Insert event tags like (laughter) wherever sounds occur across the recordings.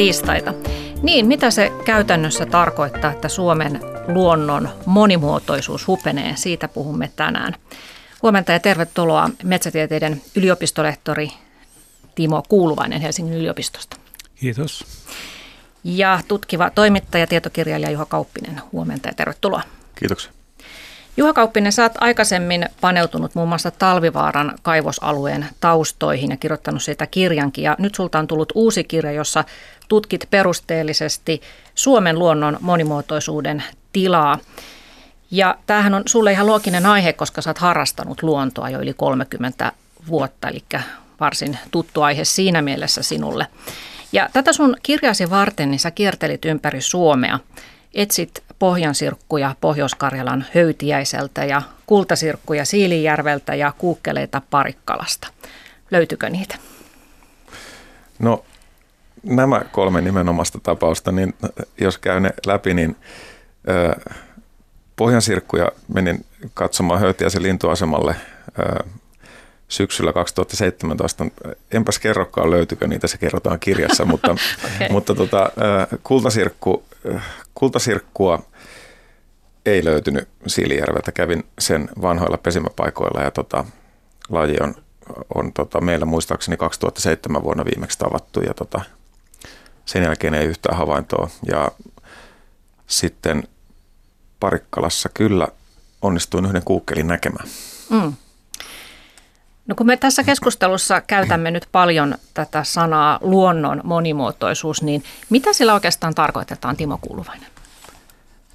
tiistaita. Niin, mitä se käytännössä tarkoittaa, että Suomen luonnon monimuotoisuus hupenee? Siitä puhumme tänään. Huomenta ja tervetuloa metsätieteiden yliopistolehtori Timo Kuuluvainen Helsingin yliopistosta. Kiitos. Ja tutkiva toimittaja, tietokirjailija Juha Kauppinen. Huomenta ja tervetuloa. Kiitoksia. Juha Kauppinen, sä oot aikaisemmin paneutunut muun muassa Talvivaaran kaivosalueen taustoihin ja kirjoittanut siitä kirjankin. Ja nyt sulta on tullut uusi kirja, jossa tutkit perusteellisesti Suomen luonnon monimuotoisuuden tilaa. Ja tämähän on sulle ihan looginen aihe, koska sä oot harrastanut luontoa jo yli 30 vuotta, eli varsin tuttu aihe siinä mielessä sinulle. Ja tätä sun kirjasi varten, niin sä kiertelit ympäri Suomea. Etsit pohjansirkkuja Pohjois-Karjalan höytiäiseltä ja kultasirkkuja Siilijärveltä ja kuukkeleita Parikkalasta. Löytyykö niitä? No nämä kolme nimenomaista tapausta, niin jos käy ne läpi, niin ö, pohjansirkkuja menin katsomaan Höytiäisen lintuasemalle ö, syksyllä 2017. Enpäs kerrokaan löytyykö niitä, se kerrotaan kirjassa, mutta, (laughs) okay. mutta tota, kultasirkku, kultasirkkua ei löytynyt Siilijärveltä. Kävin sen vanhoilla pesimäpaikoilla ja tota, laji on, on tota, meillä muistaakseni 2007 vuonna viimeksi tavattu ja tota, sen jälkeen ei yhtään havaintoa. Ja sitten Parikkalassa kyllä onnistuin yhden kuukkelin näkemään. Mm. No kun me tässä keskustelussa käytämme nyt paljon tätä sanaa luonnon monimuotoisuus, niin mitä sillä oikeastaan tarkoitetaan, Timo Kuuluvainen?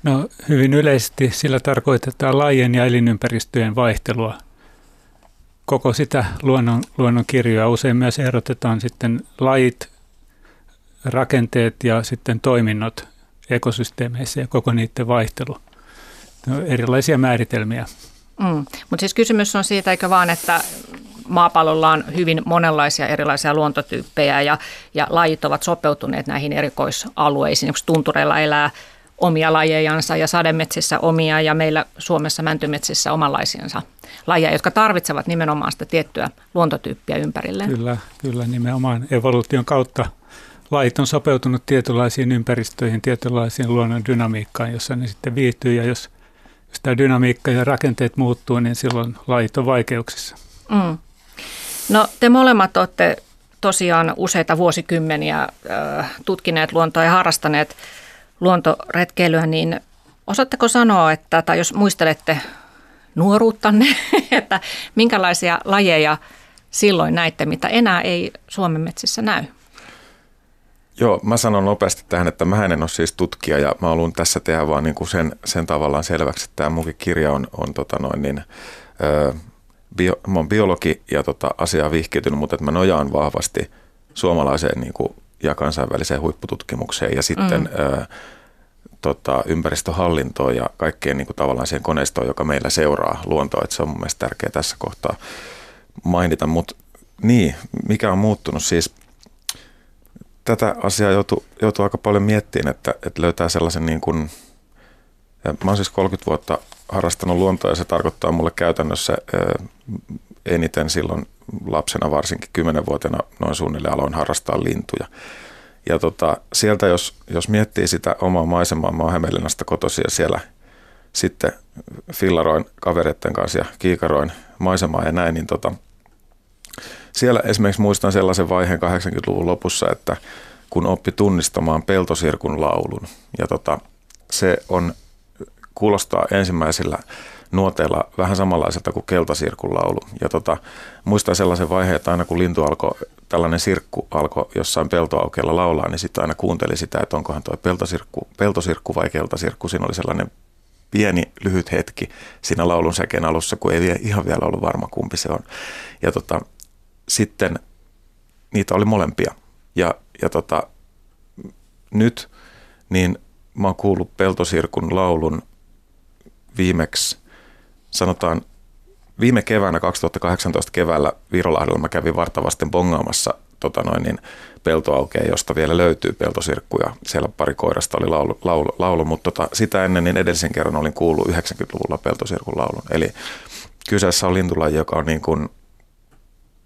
No hyvin yleisesti sillä tarkoitetaan lajien ja elinympäristöjen vaihtelua. Koko sitä luonnon, luonnon kirjoa usein myös erotetaan sitten lajit, rakenteet ja sitten toiminnot ekosysteemeissä ja koko niiden vaihtelu. No, erilaisia määritelmiä. Mm. Mutta siis kysymys on siitä, eikö vaan, että maapallolla on hyvin monenlaisia erilaisia luontotyyppejä ja, ja lajit ovat sopeutuneet näihin erikoisalueisiin. Onko tuntureilla elää omia lajejansa ja sademetsissä omia ja meillä Suomessa mäntymetsissä omanlaisiansa lajeja, jotka tarvitsevat nimenomaan sitä tiettyä luontotyyppiä ympärilleen. Kyllä, kyllä nimenomaan evoluution kautta lajit on sopeutunut tietynlaisiin ympäristöihin, tietynlaisiin luonnon dynamiikkaan, jossa ne sitten viihtyy ja jos, jos tämä dynamiikka ja rakenteet muuttuu, niin silloin lajit on vaikeuksissa. Mm. No te molemmat olette tosiaan useita vuosikymmeniä äh, tutkineet luontoa ja harrastaneet luontoretkeilyä, niin osaatteko sanoa, että, tai jos muistelette nuoruuttanne, (laughs) että minkälaisia lajeja silloin näitte, mitä enää ei Suomen metsissä näy? Joo, mä sanon nopeasti tähän, että mä en ole siis tutkija ja mä haluan tässä tehdä vaan niin kuin sen, sen tavallaan selväksi, että tämä munkin kirja on, on tota noin niin, bio, mä oon biologi ja tota, asiaa vihkiytynyt, mutta että mä nojaan vahvasti suomalaiseen niin kuin, ja kansainväliseen huippututkimukseen ja sitten mm. ö, tota, ympäristöhallintoon ja kaikkeen niin kuin, tavallaan siihen koneistoon, joka meillä seuraa luontoa. Että se on mun mielestä tärkeää tässä kohtaa mainita. Mutta niin, mikä on muuttunut siis – tätä asiaa joutuu, joutuu aika paljon miettimään, että, että löytää sellaisen niin kuin, mä oon siis 30 vuotta harrastanut luontoa ja se tarkoittaa mulle käytännössä eniten silloin lapsena varsinkin 10-vuotiaana noin suunnilleen aloin harrastaa lintuja. Ja tota, sieltä jos, jos miettii sitä omaa maisemaa, mä oon Hämeenlinnasta ja siellä sitten fillaroin kavereiden kanssa ja kiikaroin maisemaa ja näin, niin tota, siellä esimerkiksi muistan sellaisen vaiheen 80-luvun lopussa, että kun oppi tunnistamaan peltosirkun laulun. Ja tota, se on, kuulostaa ensimmäisillä nuoteilla vähän samanlaiselta kuin keltasirkun laulu. Ja tota, muistan sellaisen vaiheen, että aina kun lintu alkoi, tällainen sirkku alkoi jossain peltoaukeella laulaa, niin sitten aina kuunteli sitä, että onkohan tuo peltosirkku, peltosirkku vai keltasirkku. Siinä oli sellainen pieni lyhyt hetki siinä laulun säkeen alussa, kun ei ihan vielä ollut varma kumpi se on. Ja tota, sitten niitä oli molempia. Ja, ja tota, nyt niin mä oon kuullut Peltosirkun laulun viimeksi, sanotaan viime keväänä 2018 keväällä Virolahdella mä kävin vartavasten bongaamassa tota noin, niin peltoaukea, josta vielä löytyy peltosirkkuja. Siellä pari koirasta oli laulu, laulu, laulu mutta tota, sitä ennen niin edellisen kerran olin kuullut 90-luvulla peltosirkun laulun. Eli kyseessä on lintulaji, joka on niin kuin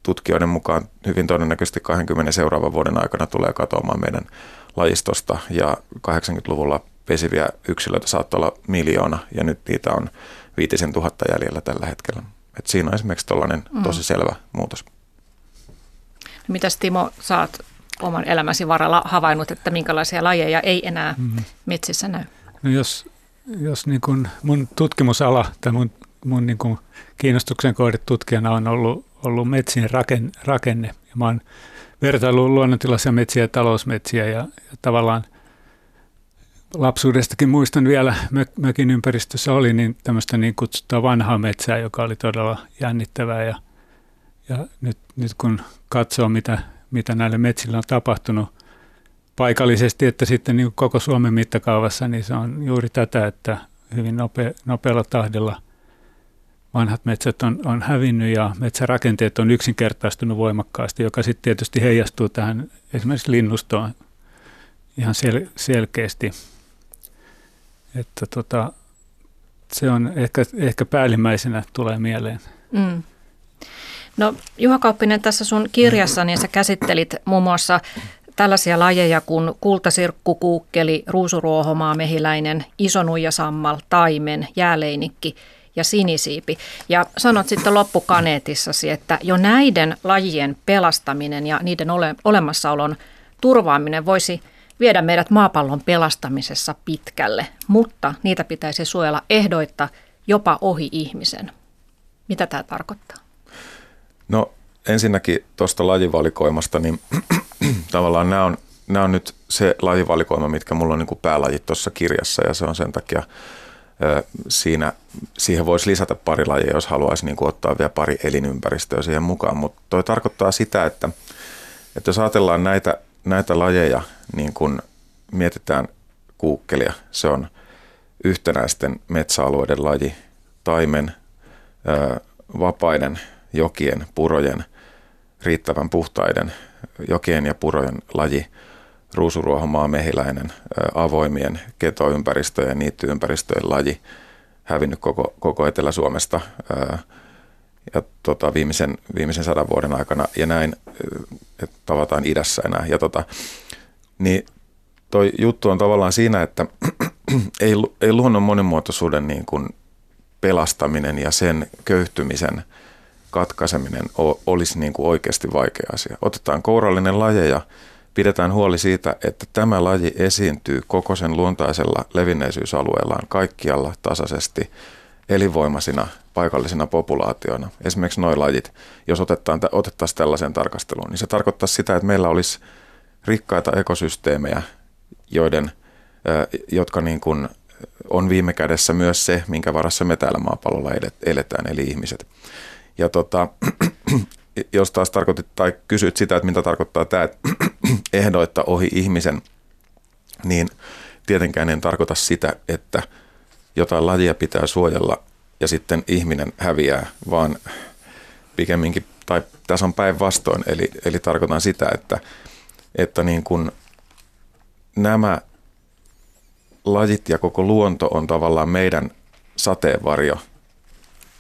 tutkijoiden mukaan hyvin todennäköisesti 20 seuraavan vuoden aikana tulee katoamaan meidän lajistosta ja 80-luvulla pesiviä yksilöitä saattoi olla miljoona ja nyt niitä on viitisen tuhatta jäljellä tällä hetkellä. Et siinä on esimerkiksi tällainen mm. tosi selvä muutos. Mitäs Timo, saat oman elämäsi varalla havainnut, että minkälaisia lajeja ei enää mm. metsissä näy? No jos, jos niin kun mun tutkimusala tai mun, mun niin kun kiinnostuksen kohde tutkijana on ollut, ollut metsien rakenne, rakenne. Ja mä oon vertailu luonnontilaisia metsiä ja talousmetsiä ja, ja tavallaan lapsuudestakin muistan vielä, mökin ympäristössä oli niin tämmöistä niin kutsuttua vanhaa metsää, joka oli todella jännittävää ja, ja nyt, nyt kun katsoo, mitä, mitä näille metsille on tapahtunut paikallisesti, että sitten niin koko Suomen mittakaavassa, niin se on juuri tätä, että hyvin nope, nopealla tahdilla vanhat metsät on, on hävinnyt ja metsärakenteet on yksinkertaistunut voimakkaasti, joka sitten tietysti heijastuu tähän esimerkiksi linnustoon ihan sel, selkeästi. Että tota, se on ehkä, ehkä päällimmäisenä tulee mieleen. Mm. No Juha Kauppinen, tässä sun kirjassa niin sä käsittelit muun muassa tällaisia lajeja kuin kultasirkku, kuukkeli, ruusuruohomaa, mehiläinen, isonuijasammal, taimen, jääleinikki ja sinisiipi. Ja sanot sitten loppukaneetissasi, että jo näiden lajien pelastaminen ja niiden ole, olemassaolon turvaaminen voisi viedä meidät maapallon pelastamisessa pitkälle, mutta niitä pitäisi suojella ehdoitta jopa ohi ihmisen. Mitä tämä tarkoittaa? No ensinnäkin tuosta lajivalikoimasta, niin (clears throat) tavallaan nämä on, nämä on nyt se lajivalikoima, mitkä mulla on niin kuin päälajit tuossa kirjassa ja se on sen takia siinä, siihen voisi lisätä pari lajia, jos haluaisi niin kuin ottaa vielä pari elinympäristöä siihen mukaan. Mutta toi tarkoittaa sitä, että, että jos ajatellaan näitä, näitä lajeja, niin kun mietitään kuukkelia, se on yhtenäisten metsäalueiden laji, taimen, vapaiden jokien, purojen, riittävän puhtaiden jokien ja purojen laji, ruusuruohomaa mehiläinen, avoimien ketoympäristöjen ja niittyympäristöjen laji, hävinnyt koko, koko Etelä-Suomesta ja tota, viimeisen, viimeisen sadan vuoden aikana ja näin, että tavataan idässä enää. Ja tota, niin toi juttu on tavallaan siinä, että (clears throat) ei, ei luonnon monimuotoisuuden niin kuin pelastaminen ja sen köyhtymisen katkaiseminen olisi niin kuin oikeasti vaikea asia. Otetaan kourallinen lajeja, pidetään huoli siitä, että tämä laji esiintyy koko sen luontaisella levinneisyysalueellaan kaikkialla tasaisesti elinvoimaisina paikallisina populaatioina. Esimerkiksi nuo lajit, jos otetaan, otettaisiin tällaisen tarkasteluun, niin se tarkoittaa sitä, että meillä olisi rikkaita ekosysteemejä, joiden, jotka niin kuin on viime kädessä myös se, minkä varassa me täällä maapallolla eletään, eli ihmiset. Ja tota, (clears throat) jos taas tarkoitit tai kysyt sitä, että mitä tarkoittaa tämä, että (clears throat) ehdoitta ohi ihmisen, niin tietenkään en tarkoita sitä, että jotain lajia pitää suojella ja sitten ihminen häviää, vaan pikemminkin, tai tässä on päinvastoin, eli, eli tarkoitan sitä, että, että niin kuin nämä lajit ja koko luonto on tavallaan meidän sateenvarjo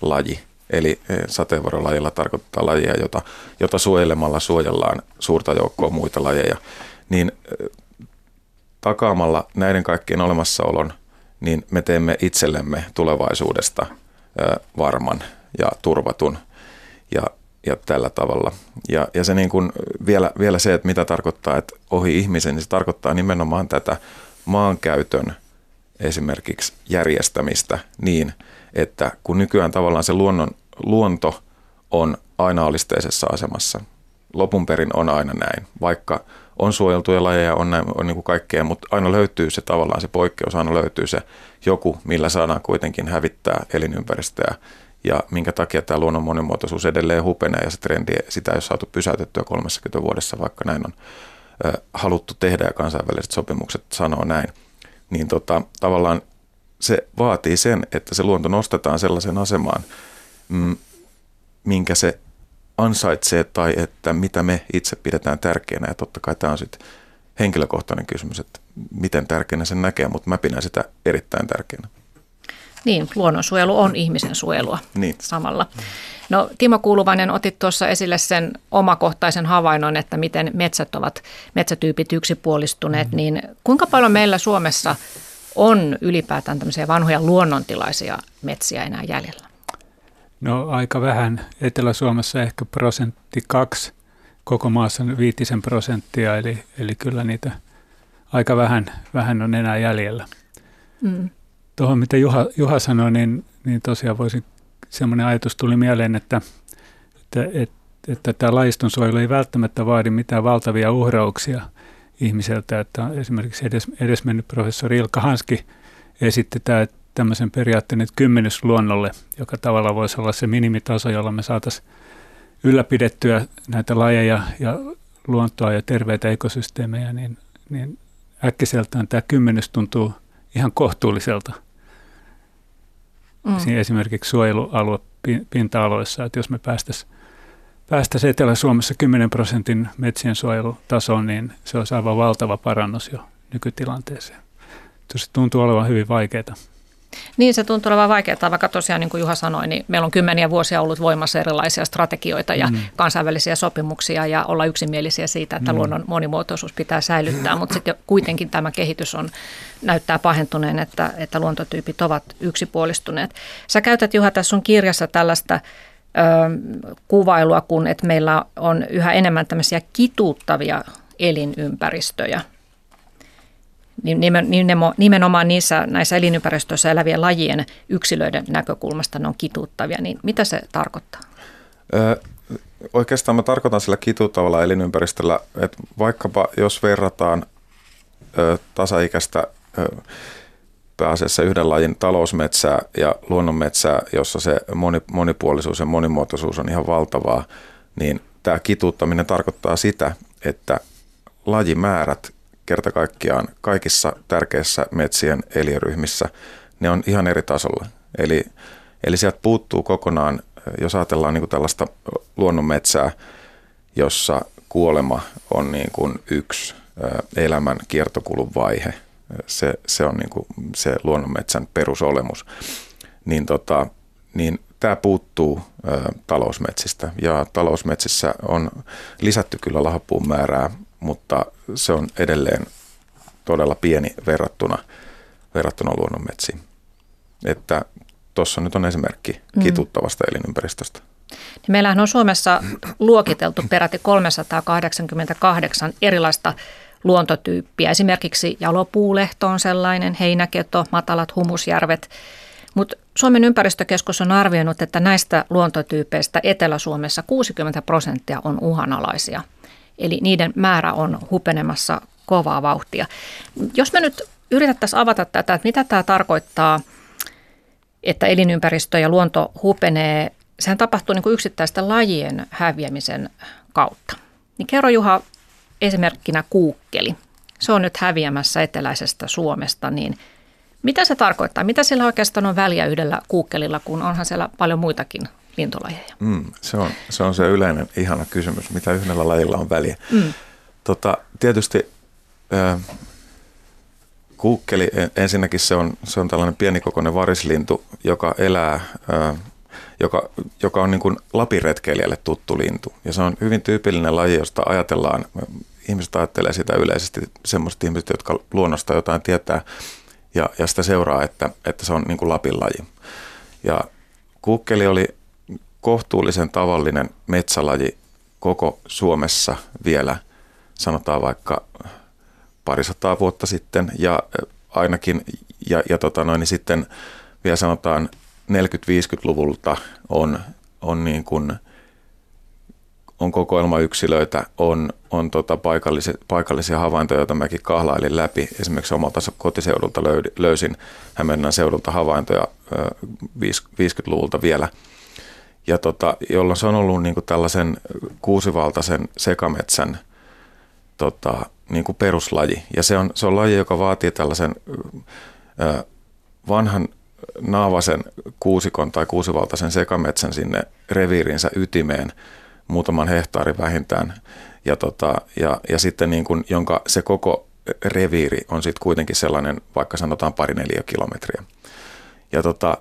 laji. Eli e, sateenvarjolajilla tarkoittaa lajia, jota, jota suojelemalla suojellaan suurta joukkoa muita lajeja. Niin e, takaamalla näiden kaikkien olemassaolon, niin me teemme itsellemme tulevaisuudesta varman ja turvatun ja, ja tällä tavalla. Ja, ja se niin kuin vielä, vielä se, että mitä tarkoittaa, että ohi ihmisen, niin se tarkoittaa nimenomaan tätä maankäytön esimerkiksi järjestämistä niin, että kun nykyään tavallaan se luonnon, luonto on aina alisteisessa asemassa, lopun perin on aina näin, vaikka on suojeltuja lajeja, on, näin, on niin kuin kaikkea, mutta aina löytyy se tavallaan se poikkeus, aina löytyy se joku, millä saadaan kuitenkin hävittää elinympäristöä ja minkä takia tämä luonnon monimuotoisuus edelleen hupenee ja se trendi, sitä ei ole saatu pysäytettyä 30 vuodessa, vaikka näin on haluttu tehdä ja kansainväliset sopimukset sanoo näin, niin tota, tavallaan se vaatii sen, että se luonto nostetaan sellaisen asemaan, mm, minkä se ansaitsee tai että mitä me itse pidetään tärkeänä. Ja totta kai tämä on sitten henkilökohtainen kysymys, että miten tärkeänä sen näkee, mutta mä pidän sitä erittäin tärkeänä. Niin, luonnonsuojelu on ihmisen suojelua niin. samalla. No Timo Kuuluvainen otit tuossa esille sen omakohtaisen havainnon, että miten metsät ovat, metsätyypit yksipuolistuneet, mm. niin kuinka paljon meillä Suomessa on ylipäätään tämmöisiä vanhoja luonnontilaisia metsiä enää jäljellä? No aika vähän. Etelä-Suomessa ehkä prosentti kaksi, koko maassa viitisen prosenttia, eli, eli kyllä niitä aika vähän, vähän on enää jäljellä. Mm. Tuohon mitä Juha, Juha sanoi, niin, niin tosiaan voisin, semmoinen ajatus tuli mieleen, että, että, että, että tämä laistonsuojelu ei välttämättä vaadi mitään valtavia uhrauksia ihmiseltä. Että esimerkiksi edes, edesmennyt professori Ilkka Hanski esitti tämä, että tämmöisen periaatteen, että kymmenys luonnolle, joka tavalla voisi olla se minimitaso, jolla me saataisiin ylläpidettyä näitä lajeja ja luontoa ja terveitä ekosysteemejä, niin, niin äkkiseltään tämä kymmenys tuntuu ihan kohtuulliselta. Mm. Siinä esimerkiksi suojelualue pinta-aloissa, että jos me päästäisiin päästäisiin Etelä-Suomessa 10 prosentin metsien suojelutasoon, niin se olisi aivan valtava parannus jo nykytilanteeseen. Se tuntuu olevan hyvin vaikeaa. Niin, se tuntuu olevan vaikeaa, vaikka tosiaan niin kuin Juha sanoi, niin meillä on kymmeniä vuosia ollut voimassa erilaisia strategioita ja mm. kansainvälisiä sopimuksia ja olla yksimielisiä siitä, että mm. luonnon monimuotoisuus pitää säilyttää, mutta sitten kuitenkin tämä kehitys on, näyttää pahentuneen, että, että luontotyypit ovat yksipuolistuneet. Sä käytät Juha tässä sun kirjassa tällaista ö, kuvailua, kun että meillä on yhä enemmän tämmöisiä kituuttavia elinympäristöjä – nimenomaan niissä näissä elinympäristöissä elävien lajien yksilöiden näkökulmasta ne on kituuttavia, niin mitä se tarkoittaa? Ö, oikeastaan mä tarkoitan sillä kituuttavalla elinympäristöllä, että vaikkapa jos verrataan ö, tasaikäistä ö, pääasiassa yhden lajin talousmetsää ja luonnonmetsää, jossa se moni, monipuolisuus ja monimuotoisuus on ihan valtavaa, niin tämä kituuttaminen tarkoittaa sitä, että lajimäärät kerta kaikkiaan kaikissa tärkeissä metsien eliöryhmissä, ne on ihan eri tasolla. Eli, eli sieltä puuttuu kokonaan, jos ajatellaan niin kuin tällaista luonnonmetsää, jossa kuolema on niin kuin yksi elämän kiertokulun vaihe. Se, se on niin kuin se luonnonmetsän perusolemus. Niin, tota, niin tämä puuttuu talousmetsistä ja talousmetsissä on lisätty kyllä lahapuun määrää mutta se on edelleen todella pieni verrattuna, verrattuna luonnonmetsiin. Että tuossa nyt on esimerkki mm. kituttavasta mm. elinympäristöstä. Niin meillähän on Suomessa luokiteltu peräti 388 erilaista luontotyyppiä. Esimerkiksi jalopuulehto on sellainen, heinäketo, matalat humusjärvet. Mutta Suomen ympäristökeskus on arvioinut, että näistä luontotyypeistä Etelä-Suomessa 60 prosenttia on uhanalaisia – Eli niiden määrä on hupenemassa kovaa vauhtia. Jos me nyt yritettäisiin avata tätä, että mitä tämä tarkoittaa, että elinympäristö ja luonto hupenee, sehän tapahtuu niin kuin yksittäisten lajien häviämisen kautta. Niin kerro Juha esimerkkinä kuukkeli. Se on nyt häviämässä eteläisestä Suomesta, niin mitä se tarkoittaa? Mitä sillä oikeastaan on väliä yhdellä kuukkelilla, kun onhan siellä paljon muitakin lintulajeja? Mm, se, on, se on se yleinen ihana kysymys, mitä yhdellä lajilla on väliä. Mm. Tota, tietysti äh, kuukkeli, ensinnäkin se on, se on tällainen pienikokoinen varislintu, joka elää, äh, joka, joka on niin kuin lapiretkeilijälle tuttu lintu. Ja se on hyvin tyypillinen laji, josta ajatellaan, ihmiset ajattelee sitä yleisesti, semmoiset ihmiset, jotka luonnosta jotain tietää, ja, ja sitä seuraa, että, että se on niin kuin Lapin laji. Ja kuukkeli oli kohtuullisen tavallinen metsälaji koko Suomessa vielä, sanotaan vaikka parisataa vuotta sitten ja ainakin, ja, ja tota noin, niin sitten vielä sanotaan 40-50-luvulta on, on niin kuin, on kokoelmayksilöitä, on, on tota paikallisia, paikallisia havaintoja, joita mäkin kahlailin läpi. Esimerkiksi omalta kotiseudulta löysin Hämeenlinnan seudulta havaintoja 50-luvulta vielä – ja tota, jolloin se on ollut niin kuin tällaisen kuusivaltaisen sekametsän tota, niin kuin peruslaji. Ja se on, se on laji, joka vaatii tällaisen ö, vanhan naavasen kuusikon tai kuusivaltaisen sekametsän sinne reviirinsä ytimeen muutaman hehtaarin vähintään. Ja, tota, ja, ja sitten niin kuin, jonka se koko reviiri on sitten kuitenkin sellainen, vaikka sanotaan pari neljä kilometriä. Ja tota,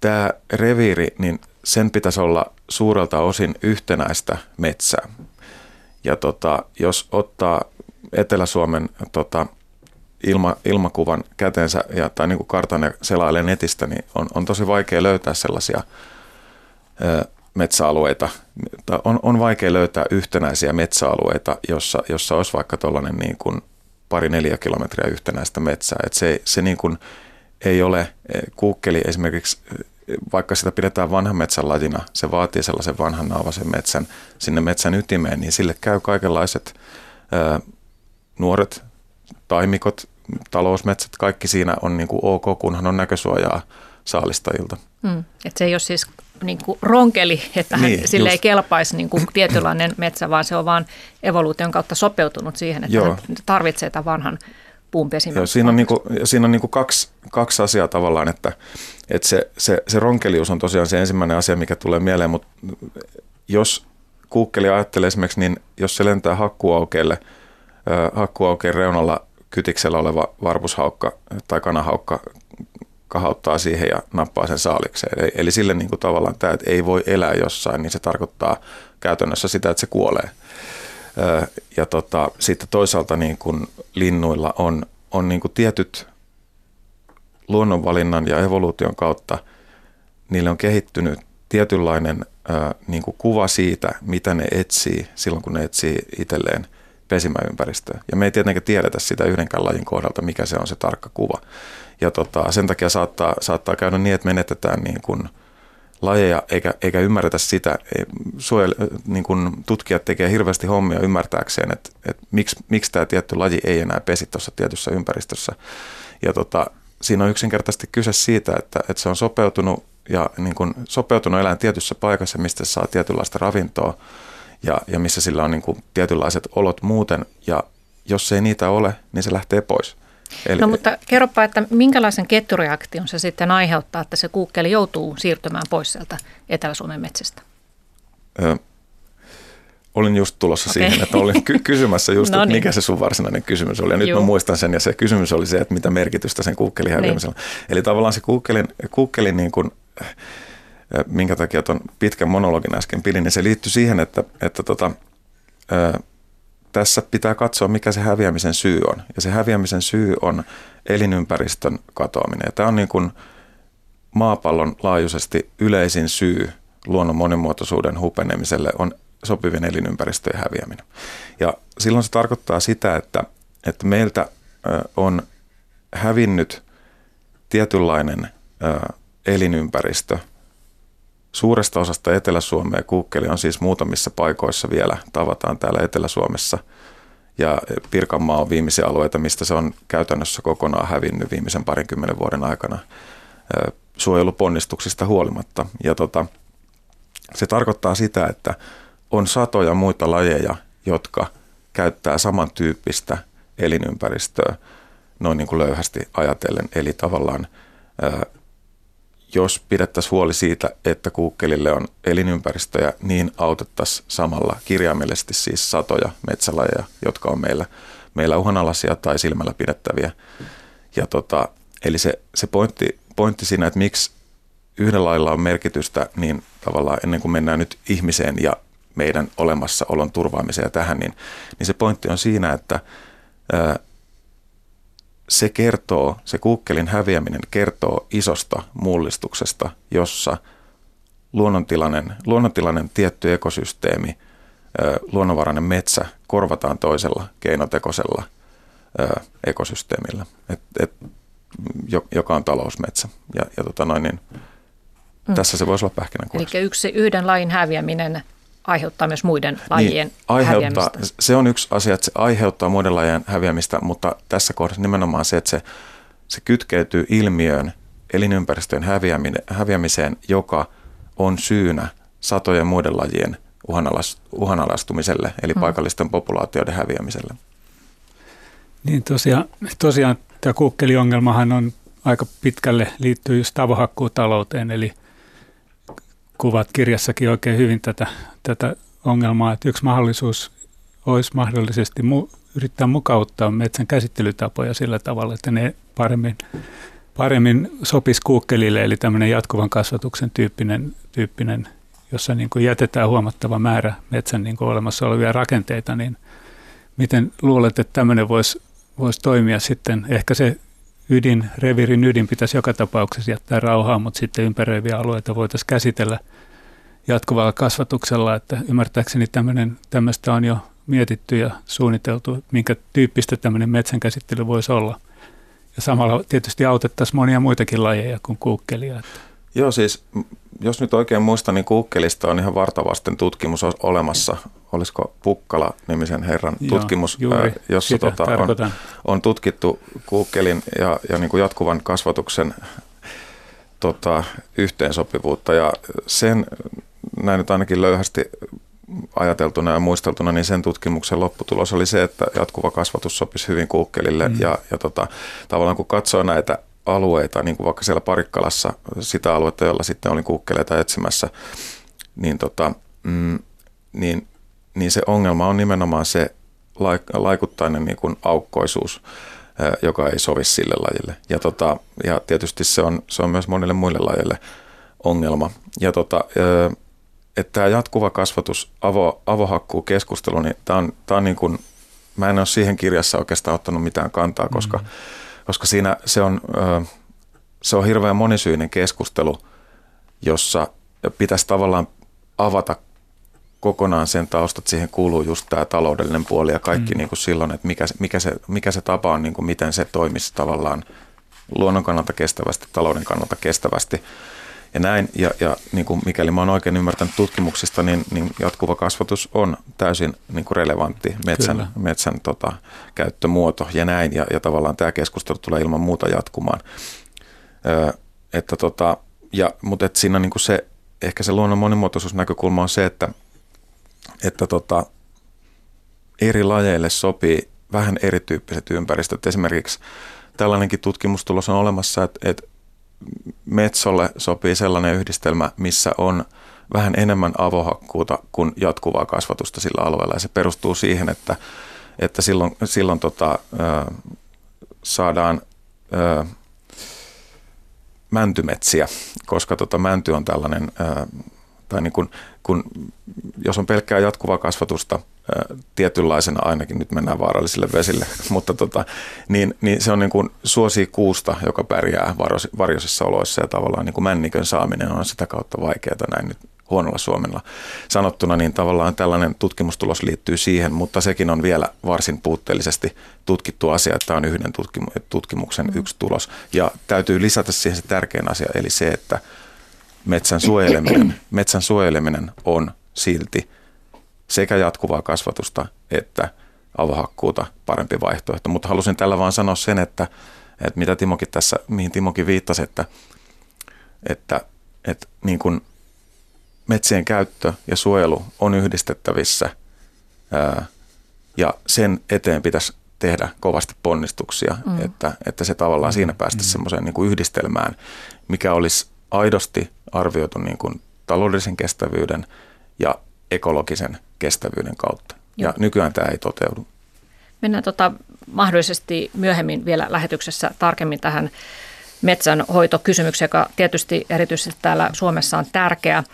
tämä reviiri, niin sen pitäisi olla suurelta osin yhtenäistä metsää. Ja tota, jos ottaa Etelä-Suomen tota, ilma, ilmakuvan käteensä ja, tai niin kuin kartan ja selailee netistä, niin on, on tosi vaikea löytää sellaisia ö, metsäalueita. On, on vaikea löytää yhtenäisiä metsäalueita, jossa, jossa olisi vaikka tuollainen niin kuin pari neljä kilometriä yhtenäistä metsää. Et se, se niin kuin ei ole, e, kuukkeli esimerkiksi, vaikka sitä pidetään vanhan metsän lajina, se vaatii sellaisen vanhan naavasen metsän sinne metsän ytimeen, niin sille käy kaikenlaiset ö, nuoret taimikot, talousmetsät, kaikki siinä on niin kuin ok, kunhan on näkösuojaa saalistajilta. Mm. Et se ei ole siis niin kuin ronkeli, että hän, niin, sille just. ei kelpaisi niin kuin (clears throat) tietynlainen metsä, vaan se on vain evoluution kautta sopeutunut siihen, että Joo. hän tarvitsee tämän vanhan puun Joo, siinä on, niin kuin, siinä on niin kuin kaksi, kaksi asiaa tavallaan, että, että se, se, se ronkelius on tosiaan se ensimmäinen asia, mikä tulee mieleen, mutta jos kuukkeli ajattelee esimerkiksi, niin jos se lentää hakkuaukeelle, hakkuaukeen reunalla kytiksellä oleva varpushaukka tai kanahaukka kahauttaa siihen ja nappaa sen saalikseen. Eli, eli sille niin kuin tavallaan tämä, että ei voi elää jossain, niin se tarkoittaa käytännössä sitä, että se kuolee. Ja tota, sitten toisaalta niin kuin linnuilla on, on niin kuin tietyt luonnonvalinnan ja evoluution kautta, niille on kehittynyt tietynlainen niin kuin kuva siitä, mitä ne etsii silloin, kun ne etsii itselleen – pesimäympäristöä. Ja me ei tietenkään tiedetä sitä yhdenkään lajin kohdalta, mikä se on se tarkka kuva. Ja tota, sen takia saattaa, saattaa käydä niin, että menetetään niin kuin lajeja eikä, eikä ymmärretä sitä. Suojel, niin kuin tutkijat tekee hirveästi hommia ymmärtääkseen, että, että miksi, miksi tämä tietty laji ei enää pesi tuossa tietyssä ympäristössä. Ja tota, siinä on yksinkertaisesti kyse siitä, että, että se on sopeutunut ja niin kuin sopeutunut eläin tietyssä paikassa, mistä se saa tietynlaista ravintoa ja, ja missä sillä on niin kuin tietynlaiset olot muuten ja jos ei niitä ole, niin se lähtee pois. Eli, no mutta kerropa, että minkälaisen ketjureaktion se sitten aiheuttaa, että se kuukkeli joutuu siirtymään pois sieltä Etelä-Suomen metsästä? Ö, olin just tulossa okay. siihen, että olin ky- kysymässä just, (laughs) no niin. mikä se sun varsinainen kysymys oli. Ja nyt Juu. mä muistan sen, ja se kysymys oli se, että mitä merkitystä sen kuukkelin häviämisellä niin. Eli tavallaan se kuukkelin, kuukkelin niin kuin, minkä takia tuon pitkän monologin äsken pidin, niin se liittyy siihen, että, että tota, tässä pitää katsoa, mikä se häviämisen syy on. Ja se häviämisen syy on elinympäristön katoaminen. Ja tämä on niin kuin maapallon laajuisesti yleisin syy luonnon monimuotoisuuden hupenemiselle on sopivien elinympäristöjen häviäminen. Ja silloin se tarkoittaa sitä, että, että meiltä on hävinnyt tietynlainen elinympäristö – Suuresta osasta Etelä-Suomea kuukkeli on siis muutamissa paikoissa vielä, tavataan täällä Etelä-Suomessa. Ja Pirkanmaa on viimeisiä alueita, mistä se on käytännössä kokonaan hävinnyt viimeisen parinkymmenen vuoden aikana suojeluponnistuksista huolimatta. Ja tota, se tarkoittaa sitä, että on satoja muita lajeja, jotka käyttää samantyyppistä elinympäristöä noin niin kuin löyhästi ajatellen. Eli tavallaan jos pidettäisiin huoli siitä, että kuukkelille on elinympäristöjä, niin autettaisiin samalla kirjaimellisesti siis satoja metsälajeja, jotka on meillä, meillä uhanalaisia tai silmällä pidettäviä. Ja tota, eli se, se pointti, pointti siinä, että miksi yhdellä lailla on merkitystä, niin tavallaan ennen kuin mennään nyt ihmiseen ja meidän olemassaolon turvaamiseen tähän, niin, niin se pointti on siinä, että se kertoo, se kuukkelin häviäminen kertoo isosta mullistuksesta, jossa luonnontilainen, luonnontilainen tietty ekosysteemi, luonnonvarainen metsä korvataan toisella keinotekoisella ekosysteemillä, et, et, joka on talousmetsä. Ja, ja tota noin, niin, mm. tässä se voisi olla pähkinänkuoressa. Eli yksi yhden lajin häviäminen aiheuttaa myös muiden lajien niin, aiheuttaa, häviämistä. Se on yksi asia, että se aiheuttaa muiden lajien häviämistä, mutta tässä kohdassa nimenomaan se, että se, se kytkeytyy ilmiöön, elinympäristöjen häviämiseen, joka on syynä satojen muiden lajien uhanalaistumiselle, eli hmm. paikallisten populaatioiden häviämiselle. Niin tosiaan, tosiaan tämä kukkeliongelmahan on aika pitkälle liittyy just avohakkuutalouteen, eli – kuvat kirjassakin oikein hyvin tätä, tätä ongelmaa, että yksi mahdollisuus olisi mahdollisesti mu- yrittää mukauttaa metsän käsittelytapoja sillä tavalla, että ne paremmin, paremmin sopisi kuukkelille, eli tämmöinen jatkuvan kasvatuksen tyyppinen, tyyppinen jossa niin kuin jätetään huomattava määrä metsän niin kuin olemassa olevia rakenteita, niin miten luulet, että tämmöinen voisi, voisi toimia sitten? Ehkä se ydin, revirin ydin pitäisi joka tapauksessa jättää rauhaa, mutta sitten ympäröiviä alueita voitaisiin käsitellä jatkuvalla kasvatuksella, että ymmärtääkseni tämmöinen, tämmöistä on jo mietitty ja suunniteltu, minkä tyyppistä tämmöinen metsän käsittely voisi olla. Ja samalla tietysti autettaisiin monia muitakin lajeja kuin kuukkelia. Joo, siis jos nyt oikein muistan, niin kuukkelista on ihan vartavasten tutkimus olemassa. Olisiko Pukkala-nimisen herran Joo, tutkimus, juuri, jossa tota, on, on tutkittu kuukkelin ja, ja niin kuin jatkuvan kasvatuksen tota, yhteensopivuutta. Ja sen, näin nyt ainakin löyhästi ajateltuna ja muisteltuna, niin sen tutkimuksen lopputulos oli se, että jatkuva kasvatus sopisi hyvin kuukkelille. Mm. Ja, ja tota, tavallaan kun katsoo näitä alueita, niin kuin vaikka siellä Parikkalassa, sitä aluetta, jolla sitten olin kuukkeleita etsimässä, niin, tota, mm, niin, niin se ongelma on nimenomaan se laikuttainen niin kuin aukkoisuus, joka ei sovi sille lajille. Ja, tota, ja tietysti se on, se on myös monille muille lajeille ongelma. Ja tota, että tämä jatkuva kasvatus, avo, avohakkuu keskustelu, niin tämä on, tämä on niin kuin, mä en ole siihen kirjassa oikeastaan ottanut mitään kantaa, koska mm-hmm koska siinä se on, se on hirveän monisyinen keskustelu, jossa pitäisi tavallaan avata kokonaan sen taustat, siihen kuuluu just tämä taloudellinen puoli ja kaikki mm. niin kuin silloin, että mikä, mikä, se, mikä se tapa on, niin kuin miten se toimisi tavallaan luonnon kannalta kestävästi, talouden kannalta kestävästi ja näin. Ja, ja niin kuin mikäli mä oon oikein ymmärtänyt tutkimuksista, niin, niin jatkuva kasvatus on täysin niin kuin relevantti metsän, metsän tota, käyttömuoto ja näin. Ja, ja tavallaan tämä keskustelu tulee ilman muuta jatkumaan. Ö, että tota, ja, mutta et siinä niin kuin se, ehkä se luonnon monimuotoisuusnäkökulma on se, että, että tota, eri lajeille sopii vähän erityyppiset ympäristöt. Esimerkiksi tällainenkin tutkimustulos on olemassa, että, että metsolle sopii sellainen yhdistelmä, missä on vähän enemmän avohakkuuta kuin jatkuvaa kasvatusta sillä alueella. Ja se perustuu siihen, että, että silloin, silloin tota, ö, saadaan ö, mäntymetsiä, koska tota, mänty on tällainen, ö, tai niin kun, kun, jos on pelkkää jatkuvaa kasvatusta, tietynlaisena ainakin, nyt mennään vaarallisille vesille, (laughs) mutta tota, niin, niin se on niin kuin suosii kuusta, joka pärjää varjoisissa oloissa ja tavallaan niin kuin männikön saaminen on sitä kautta vaikeaa näin nyt huonolla suomella sanottuna, niin tavallaan tällainen tutkimustulos liittyy siihen, mutta sekin on vielä varsin puutteellisesti tutkittu asia, että tämä on yhden tutkimuksen mm. yksi tulos. Ja täytyy lisätä siihen se tärkein asia, eli se, että metsän suojeleminen, metsän suojeleminen on silti sekä jatkuvaa kasvatusta että avohakkuuta parempi vaihtoehto. Mutta halusin tällä vaan sanoa sen, että, että mitä Timokin tässä, mihin Timokin viittasi, että, että, että niin kuin metsien käyttö ja suojelu on yhdistettävissä ää, ja sen eteen pitäisi tehdä kovasti ponnistuksia, mm. että, että se tavallaan siinä päästä mm. semmoiseen niin kuin yhdistelmään, mikä olisi aidosti arvioitu niin kuin taloudellisen kestävyyden ja ekologisen kestävyyden kautta. Joo. Ja nykyään tämä ei toteudu. Mennään tota, mahdollisesti myöhemmin vielä lähetyksessä tarkemmin tähän metsänhoitokysymykseen, joka tietysti erityisesti täällä Suomessa on tärkeä,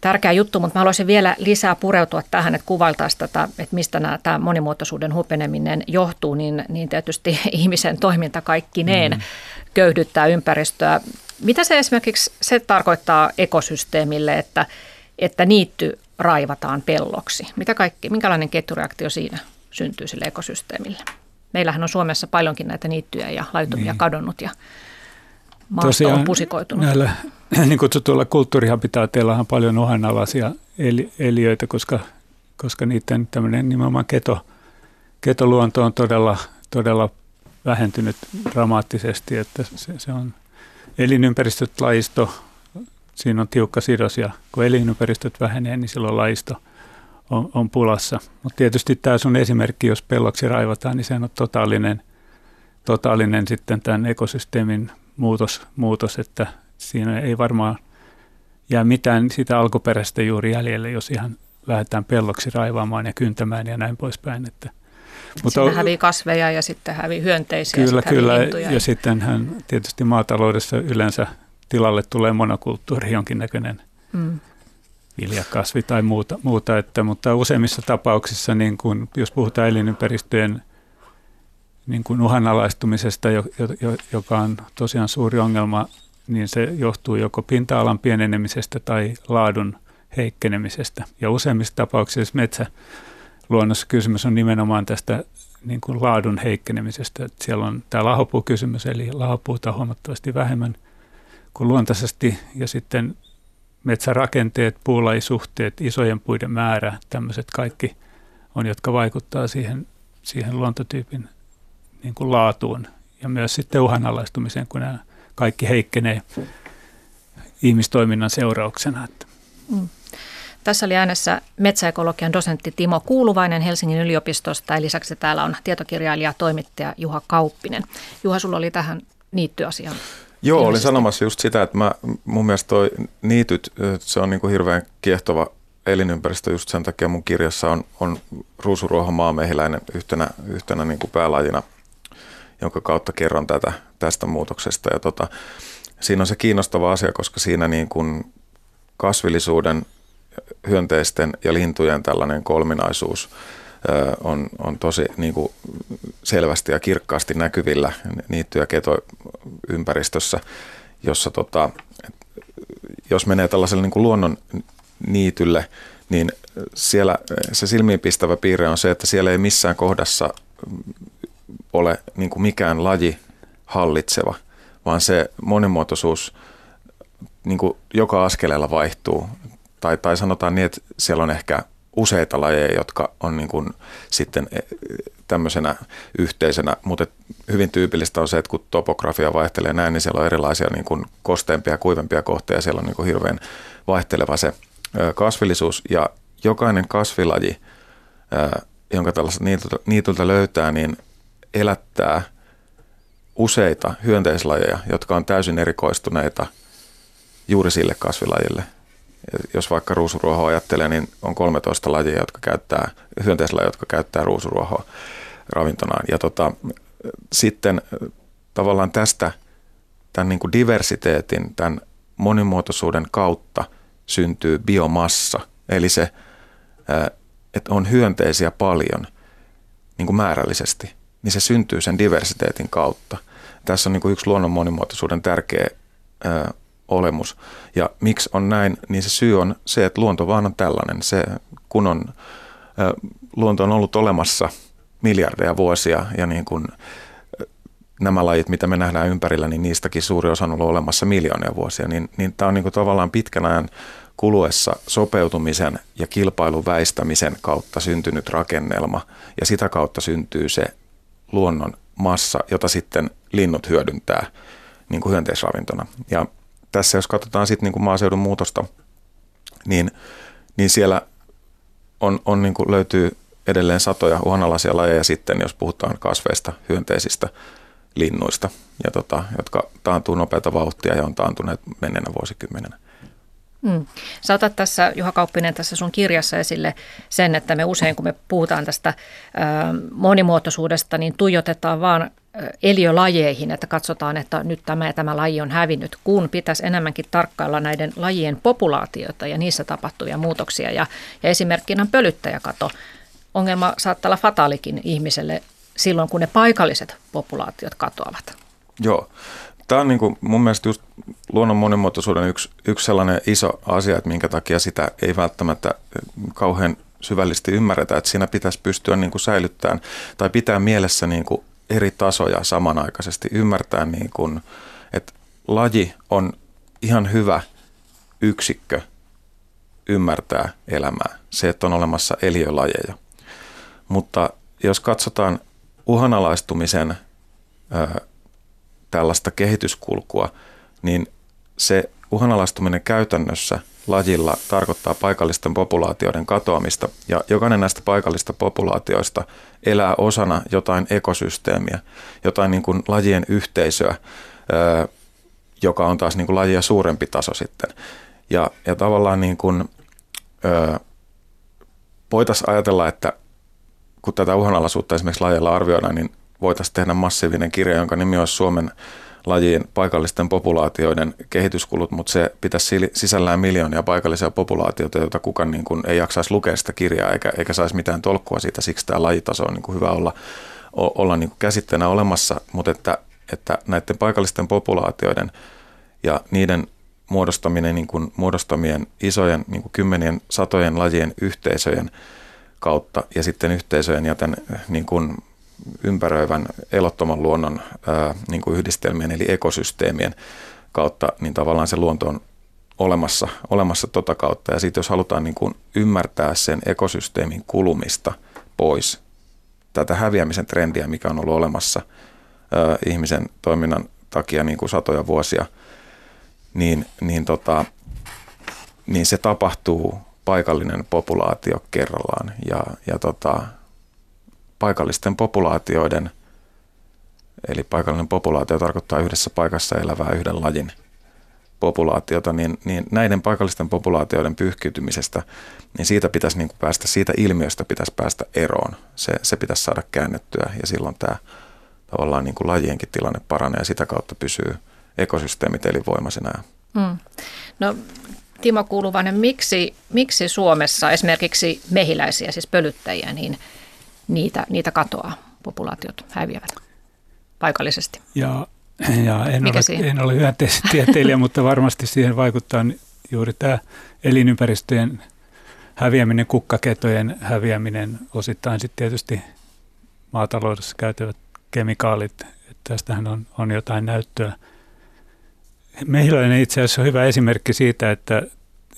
tärkeä juttu, mutta mä haluaisin vielä lisää pureutua tähän, että kuvailtaisiin tätä, että mistä nämä, tämä monimuotoisuuden hupeneminen johtuu, niin, niin tietysti (laughs) ihmisen toiminta kaikkineen mm. köyhdyttää ympäristöä. Mitä se esimerkiksi se tarkoittaa ekosysteemille, että, että niitty raivataan pelloksi. Mitä kaikki, minkälainen ketjureaktio siinä syntyy sille ekosysteemille? Meillähän on Suomessa paljonkin näitä niittyjä ja laitumia niin. kadonnut ja maasto Tosiaan, on pusikoitunut. Näillä (clears throat) niin kutsutuilla kulttuurihabitaateilla on paljon uhanalaisia eliöitä, koska, koska niiden tämmöinen nimenomaan keto, ketoluonto on todella, todella vähentynyt dramaattisesti, että se, se on elinympäristöt, lajisto, siinä on tiukka sidos ja kun elinympäristöt vähenee, niin silloin laisto on, on pulassa. Mutta tietysti tämä sun esimerkki, jos pelloksi raivataan, niin se on totaalinen, totaalinen sitten tämän ekosysteemin muutos, muutos, että siinä ei varmaan jää mitään sitä alkuperäistä juuri jäljelle, jos ihan lähdetään pelloksi raivaamaan ja kyntämään ja näin poispäin. Että Mutta Siinä hävii kasveja ja sitten hävii hyönteisiä. Kyllä, kyllä. Ja, ja sitten hän tietysti maataloudessa yleensä tilalle tulee monokulttuuri, jonkinnäköinen mm. viljakasvi tai muuta, muuta että, mutta useimmissa tapauksissa, niin kun, jos puhutaan elinympäristöjen niin kuin uhanalaistumisesta, joka on tosiaan suuri ongelma, niin se johtuu joko pinta-alan pienenemisestä tai laadun heikkenemisestä. Ja useimmissa tapauksissa metsäluonnossa kysymys on nimenomaan tästä niin kuin laadun heikkenemisestä. Että siellä on tämä lahopuukysymys, eli lahopuuta on huomattavasti vähemmän kuin luontaisesti, ja sitten metsärakenteet, puulajisuhteet, isojen puiden määrä, tämmöiset kaikki on, jotka vaikuttaa siihen, siihen luontotyypin niin kuin laatuun ja myös sitten uhanalaistumiseen, kun nämä kaikki heikkenee ihmistoiminnan seurauksena. Mm. Tässä oli äänessä metsäekologian dosentti Timo Kuuluvainen Helsingin yliopistosta ja lisäksi täällä on tietokirjailija toimittaja Juha Kauppinen. Juha, sulla oli tähän niittyasiaan. Joo, ilmeisesti. olin sanomassa just sitä, että mä, mun mielestä toi niityt, se on niin kuin hirveän kiehtova elinympäristö just sen takia mun kirjassa on, on ruusuruoho maamehiläinen yhtenä, yhtenä niin kuin päälajina, jonka kautta kerron tätä, tästä muutoksesta. Ja tota, siinä on se kiinnostava asia, koska siinä niin kuin kasvillisuuden, hyönteisten ja lintujen tällainen kolminaisuus on, on tosi niin kuin selvästi ja kirkkaasti näkyvillä niitty- ja ketoympäristössä, jossa tota, jos menee tällaiselle niin kuin luonnon niitylle, niin siellä se silmiinpistävä piirre on se, että siellä ei missään kohdassa ole niin kuin mikään laji hallitseva, vaan se monimuotoisuus niin kuin joka askeleella vaihtuu. Tai, tai sanotaan niin, että siellä on ehkä useita lajeja, jotka on niin kuin sitten e, tämmöisenä yhteisenä, mutta hyvin tyypillistä on se, että kun topografia vaihtelee näin, niin siellä on erilaisia niin kuin kosteempia ja kuivempia kohteja, siellä on niin kuin hirveän vaihteleva se kasvillisuus. Ja jokainen kasvilaji, jonka tällaista niitulta, niitulta löytää, niin elättää useita hyönteislajeja, jotka on täysin erikoistuneita juuri sille kasvilajille. Jos vaikka ruusuruohoa ajattelee, niin on 13 lajia, jotka käyttää, hyönteislajeja, jotka käyttää ruusuruohoa ravintonaan. Ja tota, sitten tavallaan tästä tämän niin kuin diversiteetin, tämän monimuotoisuuden kautta syntyy biomassa. Eli se, että on hyönteisiä paljon niin kuin määrällisesti – niin se syntyy sen diversiteetin kautta. Tässä on niin kuin yksi luonnon monimuotoisuuden tärkeä olemus. Ja miksi on näin, niin se syy on se, että luonto vaan on tällainen. Se, kun on, luonto on ollut olemassa miljardeja vuosia ja niin kuin, nämä lajit, mitä me nähdään ympärillä, niin niistäkin suuri osa on ollut olemassa miljoonia vuosia, niin, niin tämä on niin kuin tavallaan pitkän ajan kuluessa sopeutumisen ja kilpailun väistämisen kautta syntynyt rakennelma, ja sitä kautta syntyy se luonnon massa, jota sitten linnut hyödyntää niin kuin hyönteisravintona. Ja tässä jos katsotaan sitten niin kuin maaseudun muutosta, niin, niin siellä on, on niin kuin löytyy edelleen satoja uhanalaisia lajeja sitten, jos puhutaan kasveista, hyönteisistä, linnuista, ja tota, jotka taantuu nopeata vauhtia ja on taantuneet menneenä vuosikymmenenä. Mm. Sä otat tässä, Juha Kauppinen, tässä sun kirjassa esille sen, että me usein kun me puhutaan tästä ö, monimuotoisuudesta, niin tuijotetaan vaan eliölajeihin, että katsotaan, että nyt tämä ja tämä laji on hävinnyt, kun pitäisi enemmänkin tarkkailla näiden lajien populaatioita ja niissä tapahtuvia muutoksia. Ja, ja esimerkkinä pölyttäjäkato. Ongelma saattaa olla fataalikin ihmiselle silloin, kun ne paikalliset populaatiot katoavat. Joo, Tämä on niin kuin mun mielestä just luonnon monimuotoisuuden yksi, yksi sellainen iso asia, että minkä takia sitä ei välttämättä kauhean syvällisesti ymmärretä, että siinä pitäisi pystyä niin kuin säilyttämään tai pitää mielessä niin kuin eri tasoja samanaikaisesti, ymmärtää, niin kuin, että laji on ihan hyvä yksikkö ymmärtää elämää, se, että on olemassa eliölajeja. Mutta jos katsotaan uhanalaistumisen tällaista kehityskulkua, niin se uhanalaistuminen käytännössä lajilla tarkoittaa paikallisten populaatioiden katoamista ja jokainen näistä paikallista populaatioista elää osana jotain ekosysteemiä, jotain niin kuin lajien yhteisöä, joka on taas niin kuin lajia suurempi taso sitten. Ja, ja tavallaan niin kuin, voitaisiin ajatella, että kun tätä uhanalaisuutta esimerkiksi lajeilla arvioidaan, niin voitaisiin tehdä massiivinen kirja, jonka nimi olisi Suomen lajien paikallisten populaatioiden kehityskulut, mutta se pitäisi sisällään miljoonia paikallisia populaatioita, joita kukaan niin kuin ei jaksaisi lukea sitä kirjaa eikä, eikä saisi mitään tolkkua siitä. Siksi tämä lajitaso on niin kuin hyvä olla, olla niin kuin käsitteenä olemassa, mutta että, että näiden paikallisten populaatioiden ja niiden muodostaminen, niin kuin muodostamien isojen niin kuin kymmenien, satojen lajien yhteisöjen kautta ja sitten yhteisöjen ja tämän niin kuin ympäröivän elottoman luonnon ää, niin kuin yhdistelmien eli ekosysteemien kautta, niin tavallaan se luonto on olemassa, olemassa tota kautta. Ja sitten jos halutaan niin kuin ymmärtää sen ekosysteemin kulumista pois, tätä häviämisen trendiä, mikä on ollut olemassa ää, ihmisen toiminnan takia niin kuin satoja vuosia, niin, niin, tota, niin se tapahtuu paikallinen populaatio kerrallaan. Ja, ja tota, paikallisten populaatioiden, eli paikallinen populaatio tarkoittaa yhdessä paikassa elävää yhden lajin populaatiota, niin, niin näiden paikallisten populaatioiden pyyhkiytymisestä, niin siitä pitäisi niin kuin päästä, siitä ilmiöstä pitäisi päästä eroon. Se, se pitäisi saada käännettyä ja silloin tämä tavallaan niin kuin lajienkin tilanne paranee ja sitä kautta pysyy ekosysteemit elinvoimaisena. Hmm. No Timo Kuuluvainen, miksi, miksi Suomessa esimerkiksi mehiläisiä, siis pölyttäjiä, niin – niitä, niitä katoaa, populaatiot häviävät paikallisesti. Ja, ja en, Mikä ole, en ole hyönteisestieteilijä, (laughs) mutta varmasti siihen vaikuttaa juuri tämä elinympäristöjen häviäminen, kukkaketojen häviäminen, osittain sitten tietysti maataloudessa käytävät kemikaalit, että tästähän on, on jotain näyttöä. Mehiläinen itse asiassa on hyvä esimerkki siitä, että,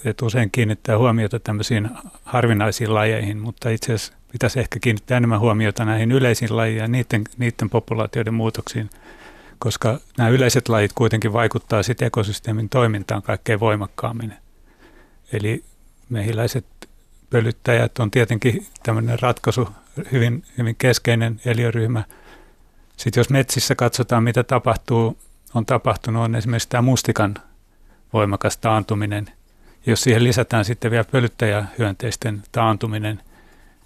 että usein kiinnittää huomiota tämmöisiin harvinaisiin lajeihin, mutta itse asiassa pitäisi ehkä kiinnittää enemmän huomiota näihin yleisiin lajiin ja niiden, niiden populaatioiden muutoksiin, koska nämä yleiset lajit kuitenkin vaikuttaa sitten ekosysteemin toimintaan kaikkein voimakkaammin. Eli mehiläiset pölyttäjät on tietenkin tämmöinen ratkaisu, hyvin, hyvin keskeinen eliöryhmä. Sitten jos metsissä katsotaan, mitä tapahtuu, on tapahtunut, on esimerkiksi tämä mustikan voimakas taantuminen. Jos siihen lisätään sitten vielä pölyttäjähyönteisten taantuminen –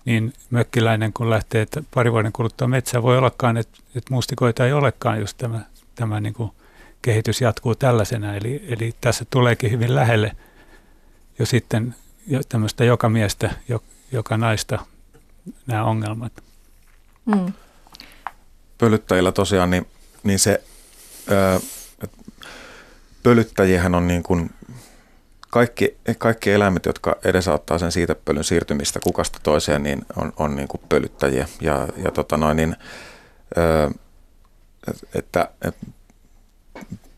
niin mökkiläinen kun lähtee että pari vuoden kuluttua metsään, voi ollakaan, että, että mustikoita ei olekaan, jos tämä, tämä niin kuin kehitys jatkuu tällaisena. Eli, eli tässä tuleekin hyvin lähelle jo sitten jo tämmöistä joka miestä, joka naista nämä ongelmat. Mm. Pölyttäjillä tosiaan, niin, niin se, ö, pölyttäjiähän on niin kuin kaikki, kaikki eläimet, jotka edesauttaa sen siitepölyn siirtymistä kukasta toiseen, niin on, on niin kuin pölyttäjiä. Ja, ja tota noin, niin, ö, että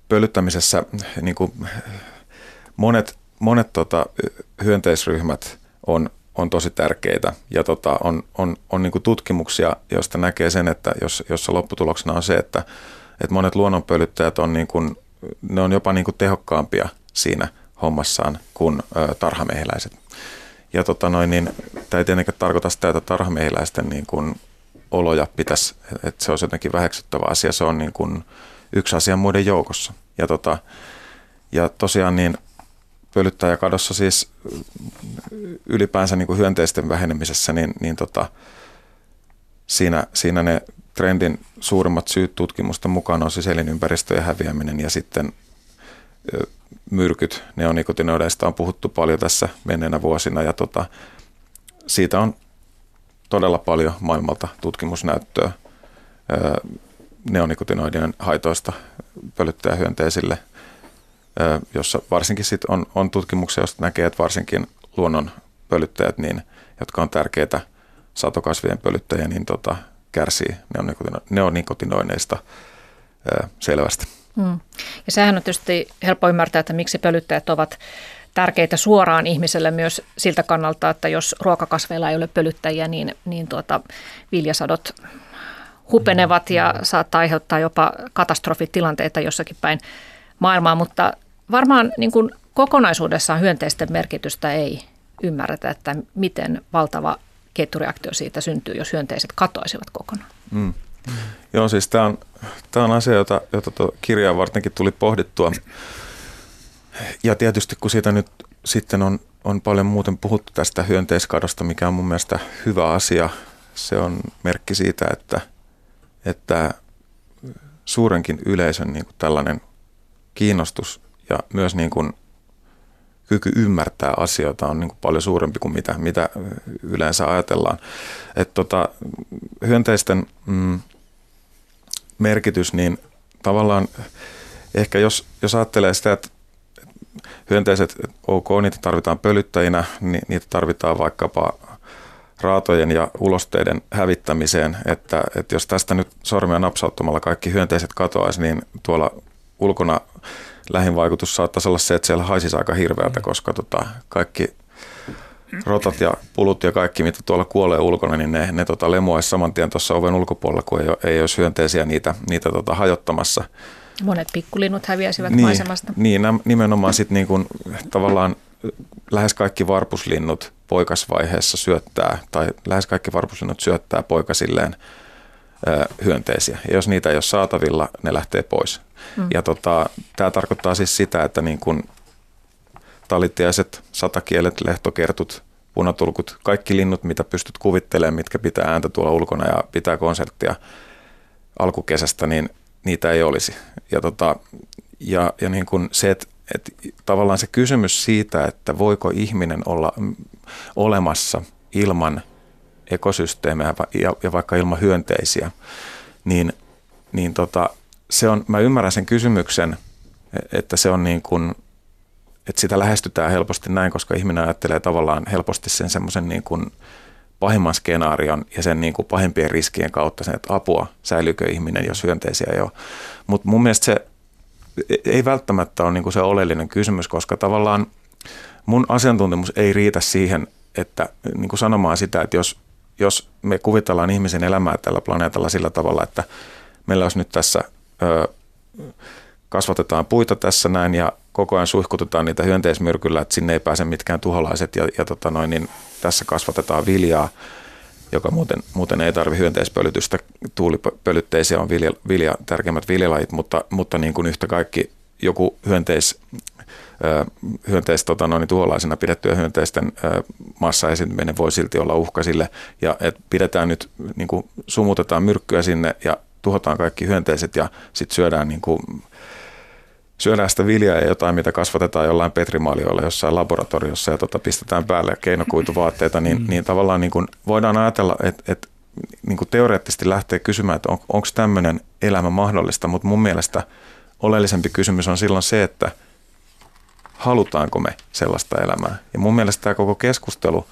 pölyttämisessä niin kuin monet, monet tota, hyönteisryhmät on, on tosi tärkeitä ja tota, on, on, on niin kuin tutkimuksia, joista näkee sen, että jos, jossa lopputuloksena on se, että, että monet luonnonpölyttäjät on, niin kuin, ne on jopa niin kuin tehokkaampia siinä – hommassaan kuin tarhamehiläiset. Ja tota noin, niin, tämä ei tietenkään tarkoita sitä, että tarhamehiläisten niin kuin, oloja pitäisi, että se olisi jotenkin väheksyttävä asia. Se on niin kuin, yksi asia muiden joukossa. Ja, tota, ja tosiaan niin pölyttäjäkadossa siis ylipäänsä niin kuin hyönteisten vähenemisessä, niin, niin tota, siinä, siinä ne trendin suurimmat syyt tutkimusten mukaan on siis elinympäristöjen häviäminen ja sitten myrkyt neonikotinoideista on puhuttu paljon tässä menneenä vuosina ja tota, siitä on todella paljon maailmalta tutkimusnäyttöä neonikotinoidien haitoista pölyttäjähyönteisille, jossa varsinkin sit on, on tutkimuksia, joista näkee, että varsinkin luonnon pölyttäjät, niin, jotka on tärkeitä satokasvien pölyttäjiä, niin tota, kärsii neonikotinoineista selvästi. Mm. Ja sehän on tietysti helppo ymmärtää, että miksi pölyttäjät ovat tärkeitä suoraan ihmiselle myös siltä kannalta, että jos ruokakasveilla ei ole pölyttäjiä, niin, niin tuota, viljasadot hupenevat ja saattaa aiheuttaa jopa katastrofitilanteita jossakin päin maailmaa, mutta varmaan niin kuin kokonaisuudessaan hyönteisten merkitystä ei ymmärretä, että miten valtava ketjureaktio siitä syntyy, jos hyönteiset katoisivat kokonaan. Mm. Mm. Joo, siis tämä on, tämä on asia, jota, jota kirjaa vartenkin tuli pohdittua. Ja tietysti kun siitä nyt sitten on, on paljon muuten puhuttu tästä hyönteiskadosta, mikä on mun mielestä hyvä asia se on merkki siitä, että, että suurenkin yleisön niin kuin tällainen kiinnostus ja myös niin kuin kyky ymmärtää asioita on niin kuin paljon suurempi kuin mitä, mitä yleensä ajatellaan. Et tota, hyönteisten mm, merkitys, niin tavallaan ehkä jos, jos ajattelee sitä, että hyönteiset, ok, niitä tarvitaan pölyttäjinä, niin niitä tarvitaan vaikkapa raatojen ja ulosteiden hävittämiseen, että, että jos tästä nyt sormia napsauttamalla kaikki hyönteiset katoaisi, niin tuolla ulkona lähinvaikutus saattaisi olla se, että siellä haisisi aika hirveältä, koska tota, kaikki rotat ja pulut ja kaikki, mitä tuolla kuolee ulkona, niin ne, ne tota, lemuaisi saman tien tuossa oven ulkopuolella, kun ei, ei olisi hyönteisiä niitä, niitä tota, hajottamassa. Monet pikkulinnut häviäisivät niin, maisemasta. Niin, nimenomaan sitten niin kuin, tavallaan lähes kaikki varpuslinnut poikasvaiheessa syöttää, tai lähes kaikki varpuslinnut syöttää poikasilleen hyönteisiä. Ja jos niitä ei ole saatavilla, ne lähtee pois. Mm. Ja tota, tämä tarkoittaa siis sitä, että niin kun talitiaiset, satakielet, lehtokertut, punatulkut, kaikki linnut, mitä pystyt kuvittelemaan, mitkä pitää ääntä tuolla ulkona ja pitää konserttia alkukesästä, niin niitä ei olisi. Ja, tota, ja, ja niin kun se, että et tavallaan se kysymys siitä, että voiko ihminen olla olemassa ilman ekosysteemejä ja, ja vaikka ilman hyönteisiä, niin, niin tota, se on, mä ymmärrän sen kysymyksen, että se on niin kuin, että sitä lähestytään helposti näin, koska ihminen ajattelee tavallaan helposti sen semmoisen niin kuin pahimman skenaarion ja sen niin kuin pahimpien riskien kautta sen, että apua, säilyykö ihminen, jos hyönteisiä ei ole. Mutta mun mielestä se ei välttämättä ole niin kuin se oleellinen kysymys, koska tavallaan mun asiantuntemus ei riitä siihen, että niin kuin sanomaan sitä, että jos, jos me kuvitellaan ihmisen elämää tällä planeetalla sillä tavalla, että meillä olisi nyt tässä ö, kasvatetaan puita tässä näin ja koko ajan suihkutetaan niitä hyönteismyrkyllä, että sinne ei pääse mitkään tuholaiset ja, ja tota noin, niin tässä kasvatetaan viljaa, joka muuten, muuten ei tarvi hyönteispölytystä. Tuulipölytteisiä on vilja, vilja, tärkeimmät viljalajit, mutta, mutta niin kuin yhtä kaikki joku hyönteis, hyönteis tota noin, tuholaisena pidettyä hyönteisten massa esiintyminen voi silti olla uhka sille. Ja et pidetään nyt, niin kuin sumutetaan myrkkyä sinne ja tuhotaan kaikki hyönteiset ja sitten syödään niin kuin syödään sitä viljaa ja jotain, mitä kasvatetaan jollain petrimaalioilla jossain laboratoriossa ja tota, pistetään päälle keinokuituvaatteita, niin, mm. niin tavallaan niin kuin voidaan ajatella, että, että niin kuin teoreettisesti lähtee kysymään, että on, onko tämmöinen elämä mahdollista, mutta mun mielestä oleellisempi kysymys on silloin se, että halutaanko me sellaista elämää. Ja mun mielestä tämä koko keskustelu,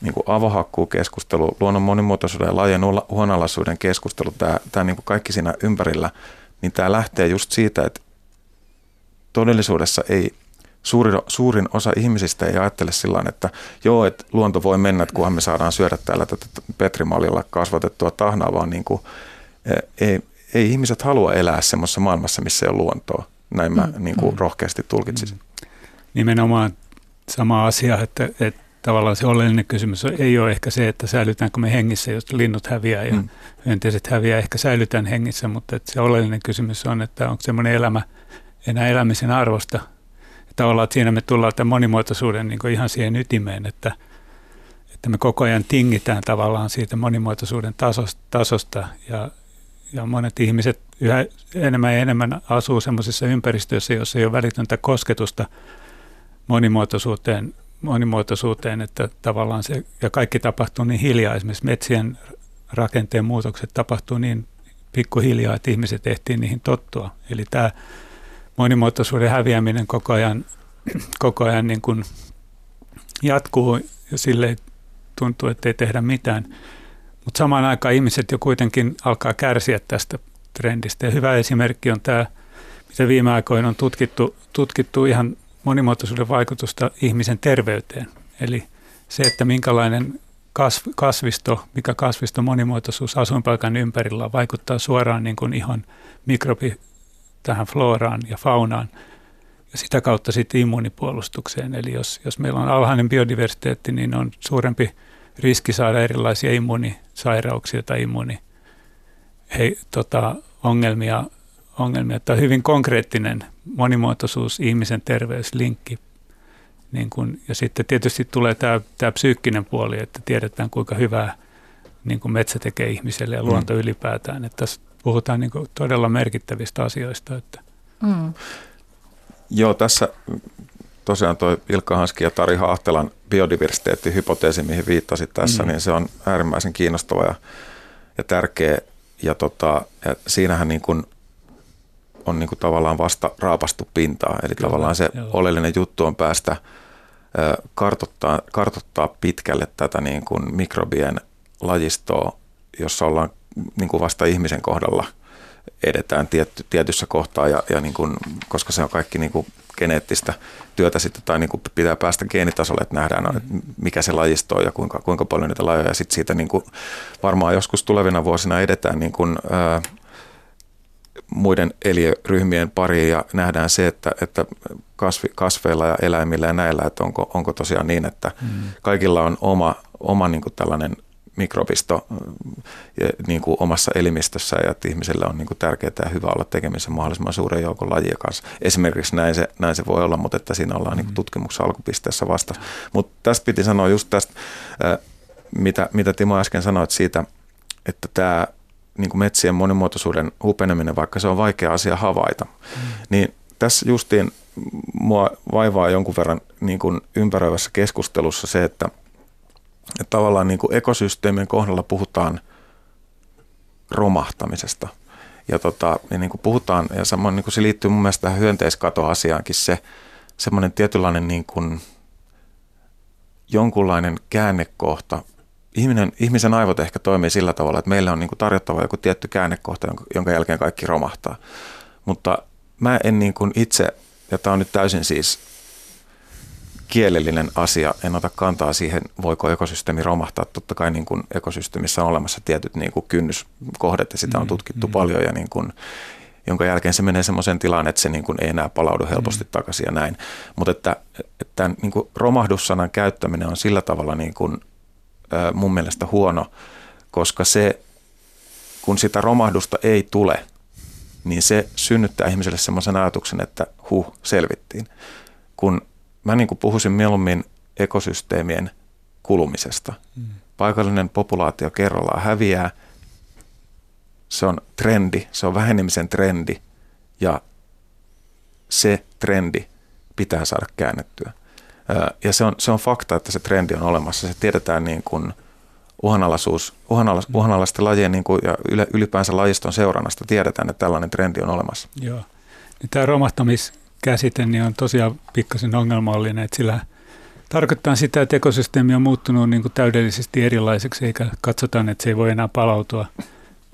niin kuin avohakkuu-keskustelu, luonnon monimuotoisuuden ja lajien uhanalaisuuden keskustelu, tämä, tämä niin kuin kaikki siinä ympärillä, niin tämä lähtee just siitä, että todellisuudessa ei suurin, suurin osa ihmisistä ei ajattele sillä että joo, että luonto voi mennä, että kunhan me saadaan syödä täällä tätä Petrimalilla kasvatettua tahnaa, vaan niin kuin, e, ei, ei ihmiset halua elää semmoisessa maailmassa, missä ei ole luontoa. Näin mä mm. niin kuin mm. rohkeasti tulkitsisin. Mm. Nimenomaan sama asia, että, että tavallaan se oleellinen kysymys ei ole ehkä se, että säilytäänkö me hengissä, jos linnut häviää ja mm. hyönteiset häviää, ehkä säilytään hengissä, mutta että se oleellinen kysymys on, että onko semmoinen elämä – enää elämisen arvosta. Tavallaan että siinä me tullaan tämän monimuotoisuuden niin ihan siihen ytimeen, että, että me koko ajan tingitään tavallaan siitä monimuotoisuuden tasosta, tasosta ja, ja monet ihmiset yhä enemmän ja enemmän asuu sellaisissa ympäristöissä, joissa ei ole välitöntä kosketusta monimuotoisuuteen, monimuotoisuuteen, että tavallaan se, ja kaikki tapahtuu niin hiljaa, esimerkiksi metsien rakenteen muutokset tapahtuu niin pikkuhiljaa, että ihmiset ehtii niihin tottua. Eli tämä monimuotoisuuden häviäminen koko ajan, koko ajan niin kuin jatkuu ja sille tuntuu, että ei tehdä mitään. Mutta samaan aikaan ihmiset jo kuitenkin alkaa kärsiä tästä trendistä. Ja hyvä esimerkki on tämä, mitä viime aikoina on tutkittu, tutkittu ihan monimuotoisuuden vaikutusta ihmisen terveyteen. Eli se, että minkälainen kasvisto, mikä kasvisto monimuotoisuus asuinpaikan ympärillä vaikuttaa suoraan niin kuin ihon mikrobi tähän floraan ja faunaan ja sitä kautta sitten immuunipuolustukseen. Eli jos, jos meillä on alhainen biodiversiteetti, niin on suurempi riski saada erilaisia immuunisairauksia tai immuuni, hei, tota, ongelmia, ongelmia. Tämä on hyvin konkreettinen monimuotoisuus, ihmisen terveyslinkki. Niin kun, ja sitten tietysti tulee tämä, tämä psyykkinen puoli, että tiedetään kuinka hyvää niin kuin metsä tekee ihmiselle ja luonto mm. ylipäätään. Että tässä puhutaan niin kuin todella merkittävistä asioista. Että. Mm. Joo, tässä tosiaan tuo Ilkka Hanski ja Tari Haahtelan biodiversiteettihypoteesi, mihin viittasit tässä, mm. niin se on äärimmäisen kiinnostava ja, ja tärkeä. Ja, tota, ja siinähän niin kuin on niin kuin tavallaan vasta raapastu pintaa. Eli Kyllä, tavallaan se joo. oleellinen juttu on päästä kartottaa, kartottaa pitkälle tätä niin kuin mikrobien lajistoa, jossa ollaan niin kuin vasta ihmisen kohdalla edetään tietty, tietyssä kohtaa, ja, ja niin kuin, koska se on kaikki niin kuin geneettistä työtä sitten, tai niin kuin pitää päästä geenitasolle, että nähdään, että mikä se lajisto on ja kuinka, kuinka paljon niitä lajeja, ja sitten siitä niin kuin varmaan joskus tulevina vuosina edetään niin kuin, ää, muiden eliöryhmien pariin ja nähdään se, että, että kasvi, kasveilla ja eläimillä ja näillä, että onko, onko tosiaan niin, että mm. kaikilla on oma, oma niin kuin tällainen mikrobisto niin kuin omassa elimistössä ja että ihmisellä on niin kuin tärkeää ja hyvä olla tekemisissä mahdollisimman suuren joukon lajia kanssa. Esimerkiksi näin se, näin se voi olla, mutta että siinä ollaan niin kuin mm. tutkimuksen alkupisteessä vasta. Mutta tästä piti sanoa just tästä, mitä, mitä Timo äsken sanoit siitä, että tämä niin kuin metsien monimuotoisuuden hupeneminen, vaikka se on vaikea asia havaita, mm. niin tässä justiin mua vaivaa jonkun verran niin kuin ympäröivässä keskustelussa se, että, että tavallaan niin kuin ekosysteemien kohdalla puhutaan romahtamisesta. Ja, tota, ja niin kuin puhutaan, ja samoin niin kuin se liittyy mun mielestä tähän hyönteiskatoasiaankin se semmoinen tietynlainen niin kuin jonkunlainen käännekohta ihminen, ihmisen aivot ehkä toimii sillä tavalla, että meillä on niin kuin tarjottava joku tietty käännekohta, jonka, jälkeen kaikki romahtaa. Mutta mä en niin kuin itse, ja tämä on nyt täysin siis kielellinen asia, en ota kantaa siihen, voiko ekosysteemi romahtaa. Totta kai niin kuin ekosysteemissä on olemassa tietyt niin kuin kynnyskohdat ja sitä on mm, tutkittu mm, paljon ja niin kuin, jonka jälkeen se menee semmoiseen tilaan, että se niin kuin ei enää palaudu helposti mm. takaisin ja näin. Mutta että, että niin kuin romahdussanan käyttäminen on sillä tavalla niin kuin mun mielestä huono, koska se, kun sitä romahdusta ei tule, niin se synnyttää ihmiselle semmoisen ajatuksen, että huh, selvittiin. Kun mä niin kuin puhuisin mieluummin ekosysteemien kulumisesta. Mm. Paikallinen populaatio kerrallaan häviää. Se on trendi, se on vähenemisen trendi ja se trendi pitää saada käännettyä. Ja se on, se on fakta, että se trendi on olemassa. Se tiedetään niin kuin uhanalaisuus, uhanala, mm. uhanalaisten lajien niin kuin, ja ylipäänsä lajiston seurannasta tiedetään, että tällainen trendi on olemassa. Joo. Niin tämä romahtamiskäsite niin on tosiaan pikkasen ongelmallinen, että sillä tarkoittaa sitä, että ekosysteemi on muuttunut niin kuin täydellisesti erilaiseksi, eikä katsotaan, että se ei voi enää palautua.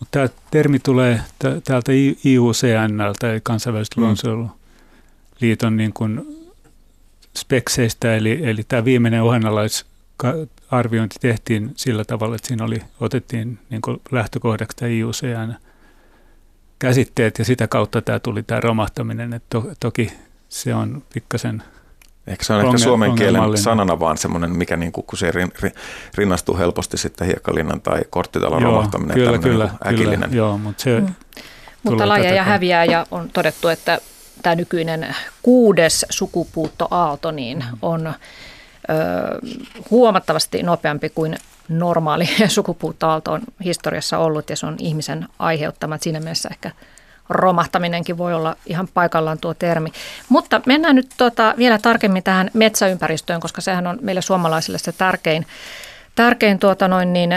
Mutta tämä termi tulee täältä IUCNltä, eli kansainvälistä mm. luonnonsuojeluliiton niin kuin spekseistä, eli, eli tämä viimeinen uhanalaisarviointi tehtiin sillä tavalla, että siinä oli, otettiin niin lähtökohdaksi tämä IUCN käsitteet ja sitä kautta tämä tuli tämä romahtaminen, että to, toki se on pikkasen Ehkä se on ehkä suomen kielen sanana vaan semmoinen, mikä niin kuin, kun se rinnastuu helposti sitten hiekkalinnan tai korttitalon joo, romahtaminen. Kyllä, niin kyllä, kyllä, joo, mutta se mm. Mutta lajeja häviää ja on todettu, että tämä nykyinen kuudes sukupuuttoaalto niin on ö, huomattavasti nopeampi kuin normaali (laughs) sukupuuttoaalto on historiassa ollut ja se on ihmisen aiheuttama. Siinä mielessä ehkä romahtaminenkin voi olla ihan paikallaan tuo termi. Mutta mennään nyt tuota vielä tarkemmin tähän metsäympäristöön, koska sehän on meille suomalaisille se tärkein, tärkein tuota noin niin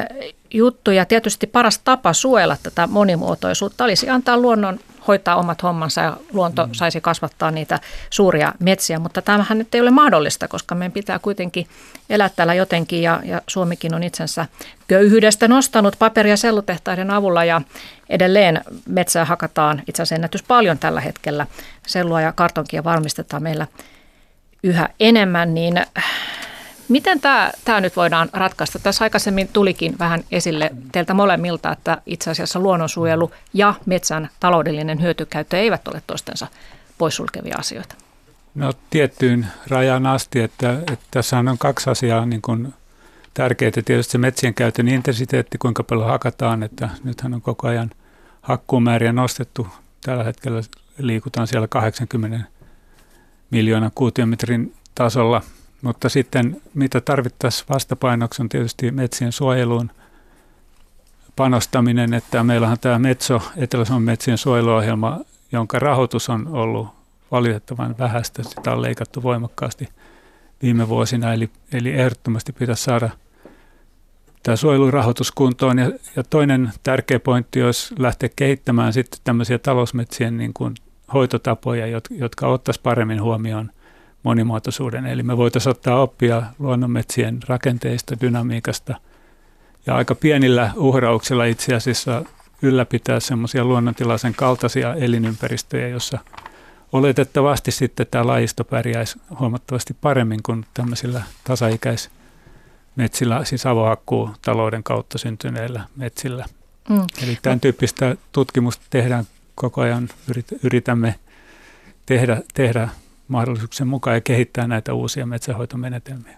juttu ja tietysti paras tapa suojella tätä monimuotoisuutta olisi antaa luonnon hoitaa omat hommansa ja luonto mm. saisi kasvattaa niitä suuria metsiä, mutta tämähän nyt ei ole mahdollista, koska meidän pitää kuitenkin elää täällä jotenkin ja, ja Suomikin on itsensä köyhyydestä nostanut paperi- ja sellutehtaiden avulla ja edelleen metsää hakataan itse asiassa ennätys paljon tällä hetkellä. Sellua ja kartonkia valmistetaan meillä yhä enemmän, niin Miten tämä, tämä nyt voidaan ratkaista? Tässä aikaisemmin tulikin vähän esille teiltä molemmilta, että itse asiassa luonnonsuojelu ja metsän taloudellinen hyötykäyttö eivät ole toistensa poissulkevia asioita. No tiettyyn rajaan asti, että, että tässä on kaksi asiaa niin kuin tärkeää. Tietysti se metsien käytön intensiteetti, kuinka paljon hakataan, että nythän on koko ajan hakkuumääriä nostettu. Tällä hetkellä liikutaan siellä 80 miljoonaa kuutiometrin tasolla – mutta sitten mitä tarvittaisiin vastapainoksi on tietysti metsien suojeluun panostaminen, että meillähän tämä Metso, Etelä-Suomen metsien suojeluohjelma, jonka rahoitus on ollut valitettavan vähäistä, sitä on leikattu voimakkaasti viime vuosina, eli, eli ehdottomasti pitäisi saada tämä suojelurahoitus kuntoon. Ja, ja toinen tärkeä pointti olisi lähteä kehittämään sitten tämmöisiä talousmetsien niin kuin hoitotapoja, jotka ottaisivat paremmin huomioon monimuotoisuuden. Eli me voitaisiin ottaa oppia luonnonmetsien rakenteista, dynamiikasta ja aika pienillä uhrauksilla itse asiassa ylläpitää semmoisia luonnontilaisen kaltaisia elinympäristöjä, jossa oletettavasti sitten tämä lajisto pärjäisi huomattavasti paremmin kuin tämmöisillä tasaikäismetsillä, siis avohakkuu talouden kautta syntyneillä metsillä. Mm. Eli tämän tyyppistä tutkimusta tehdään koko ajan, yritämme tehdä, tehdä mahdollisuuksien mukaan ja kehittää näitä uusia metsähoitomenetelmiä.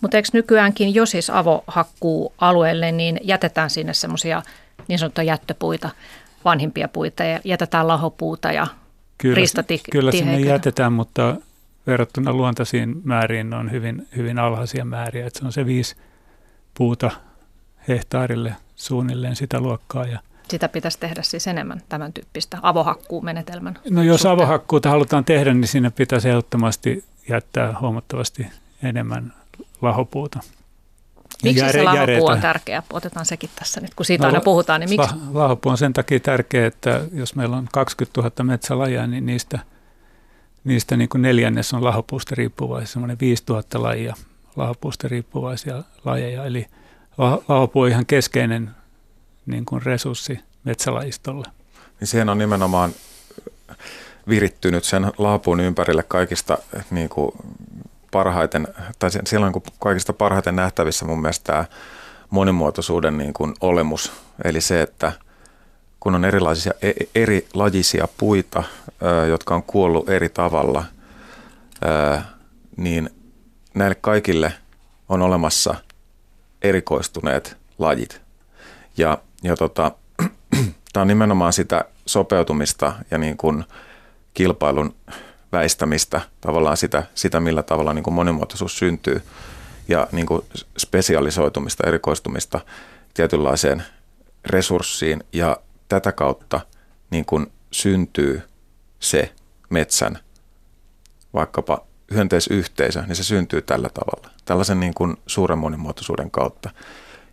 Mutta eikö nykyäänkin, jos siis avohakkuu alueelle, niin jätetään sinne semmoisia niin sanottuja jättöpuita, vanhimpia puita ja jätetään lahopuuta ja Kyllä, kyllä sinne jätetään, mutta verrattuna luontaisiin määriin on hyvin, hyvin alhaisia määriä. Että se on se viisi puuta hehtaarille suunnilleen sitä luokkaa. Ja sitä pitäisi tehdä siis enemmän tämän tyyppistä avohakkuumenetelmän No jos suhteen. avohakkuuta halutaan tehdä, niin siinä pitäisi ehdottomasti jättää huomattavasti enemmän lahopuuta. Miksi se lahopuu on tärkeä? Otetaan sekin tässä nyt, kun siitä no, aina puhutaan. Niin miksi? Lahopuu on sen takia tärkeä, että jos meillä on 20 000 metsälajia, niin niistä, niistä niin kuin neljännes on lahopuusta riippuvaisia, semmoinen 5 000 lajia lahopuusta riippuvaisia lajeja. Eli lahopuu on ihan keskeinen niin kuin resurssi metsälajistolle. Niin siihen on nimenomaan virittynyt sen laapuun ympärille kaikista niin kuin parhaiten, tai silloin kun kaikista parhaiten nähtävissä mun mielestä tämä monimuotoisuuden niin kuin olemus, eli se, että kun on erilaisia, e, eri lajisia puita, jotka on kuollut eri tavalla, niin näille kaikille on olemassa erikoistuneet lajit. Ja, ja tota, (clears throat) tämä on nimenomaan sitä sopeutumista ja niin kuin kilpailun väistämistä, tavallaan sitä, sitä millä tavalla niin kuin monimuotoisuus syntyy ja niin kuin spesialisoitumista, erikoistumista tietynlaiseen resurssiin ja tätä kautta niin kuin syntyy se metsän vaikkapa hyönteisyhteisö, niin se syntyy tällä tavalla, tällaisen niin kuin suuren monimuotoisuuden kautta.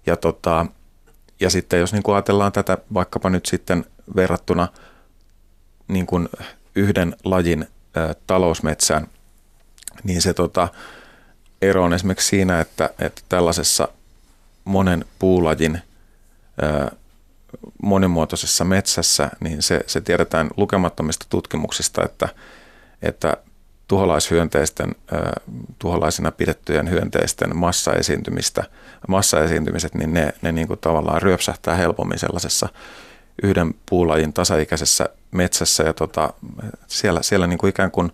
Ja, tota, ja sitten jos niin kuin ajatellaan tätä vaikkapa nyt sitten verrattuna niin kuin yhden lajin talousmetsään, niin se tota, ero on esimerkiksi siinä, että, että tällaisessa monen puulajin ää, monimuotoisessa metsässä, niin se, se tiedetään lukemattomista tutkimuksista, että, että tuholaishyönteisten, tuholaisina pidettyjen hyönteisten massaesiintymistä, massaesiintymiset, niin ne, ne niin kuin tavallaan ryöpsähtää helpommin sellaisessa yhden puulajin tasaikäisessä metsässä ja tota, siellä, siellä niin kuin ikään kuin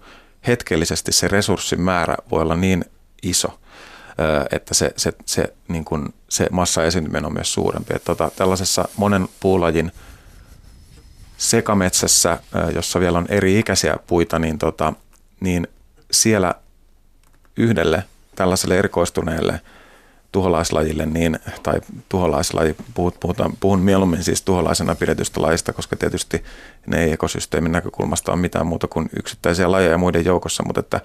hetkellisesti se resurssin määrä voi olla niin iso, että se, se, se, niin kuin, se massa esiintyminen on myös suurempi. Että tota, tällaisessa monen puulajin sekametsässä, jossa vielä on eri ikäisiä puita, niin, tota, niin siellä yhdelle tällaiselle erikoistuneelle – tuholaislajille, niin, tai tuholaislaji, puhutaan, puhun mieluummin siis tuholaisena pidetystä lajista, koska tietysti ne ei ekosysteemin näkökulmasta ole mitään muuta kuin yksittäisiä lajeja muiden joukossa. Mutta että,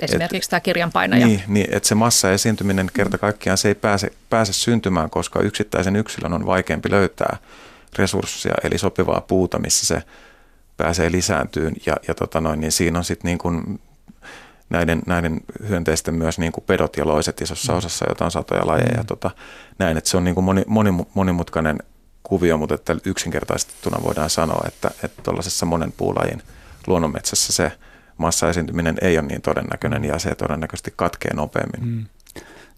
Esimerkiksi et, tämä kirjanpainaja. Niin, niin, että se massa esiintyminen kerta kaikkiaan se ei pääse, pääse syntymään, koska yksittäisen yksilön on vaikeampi löytää resursseja, eli sopivaa puuta, missä se pääsee lisääntyyn. Ja, ja tota noin, niin siinä on sitten niin kuin näiden, näiden hyönteisten myös niin kuin pedot ja loiset isossa mm. osassa, jota on satoja lajeja. Mm. Tota, näin, että se on niin kuin moni, moni, monimutkainen kuvio, mutta että yksinkertaistettuna voidaan sanoa, että, että tuollaisessa monen puulajin luonnonmetsässä se massaesiintyminen ei ole niin todennäköinen ja se todennäköisesti katkee nopeammin. Mm.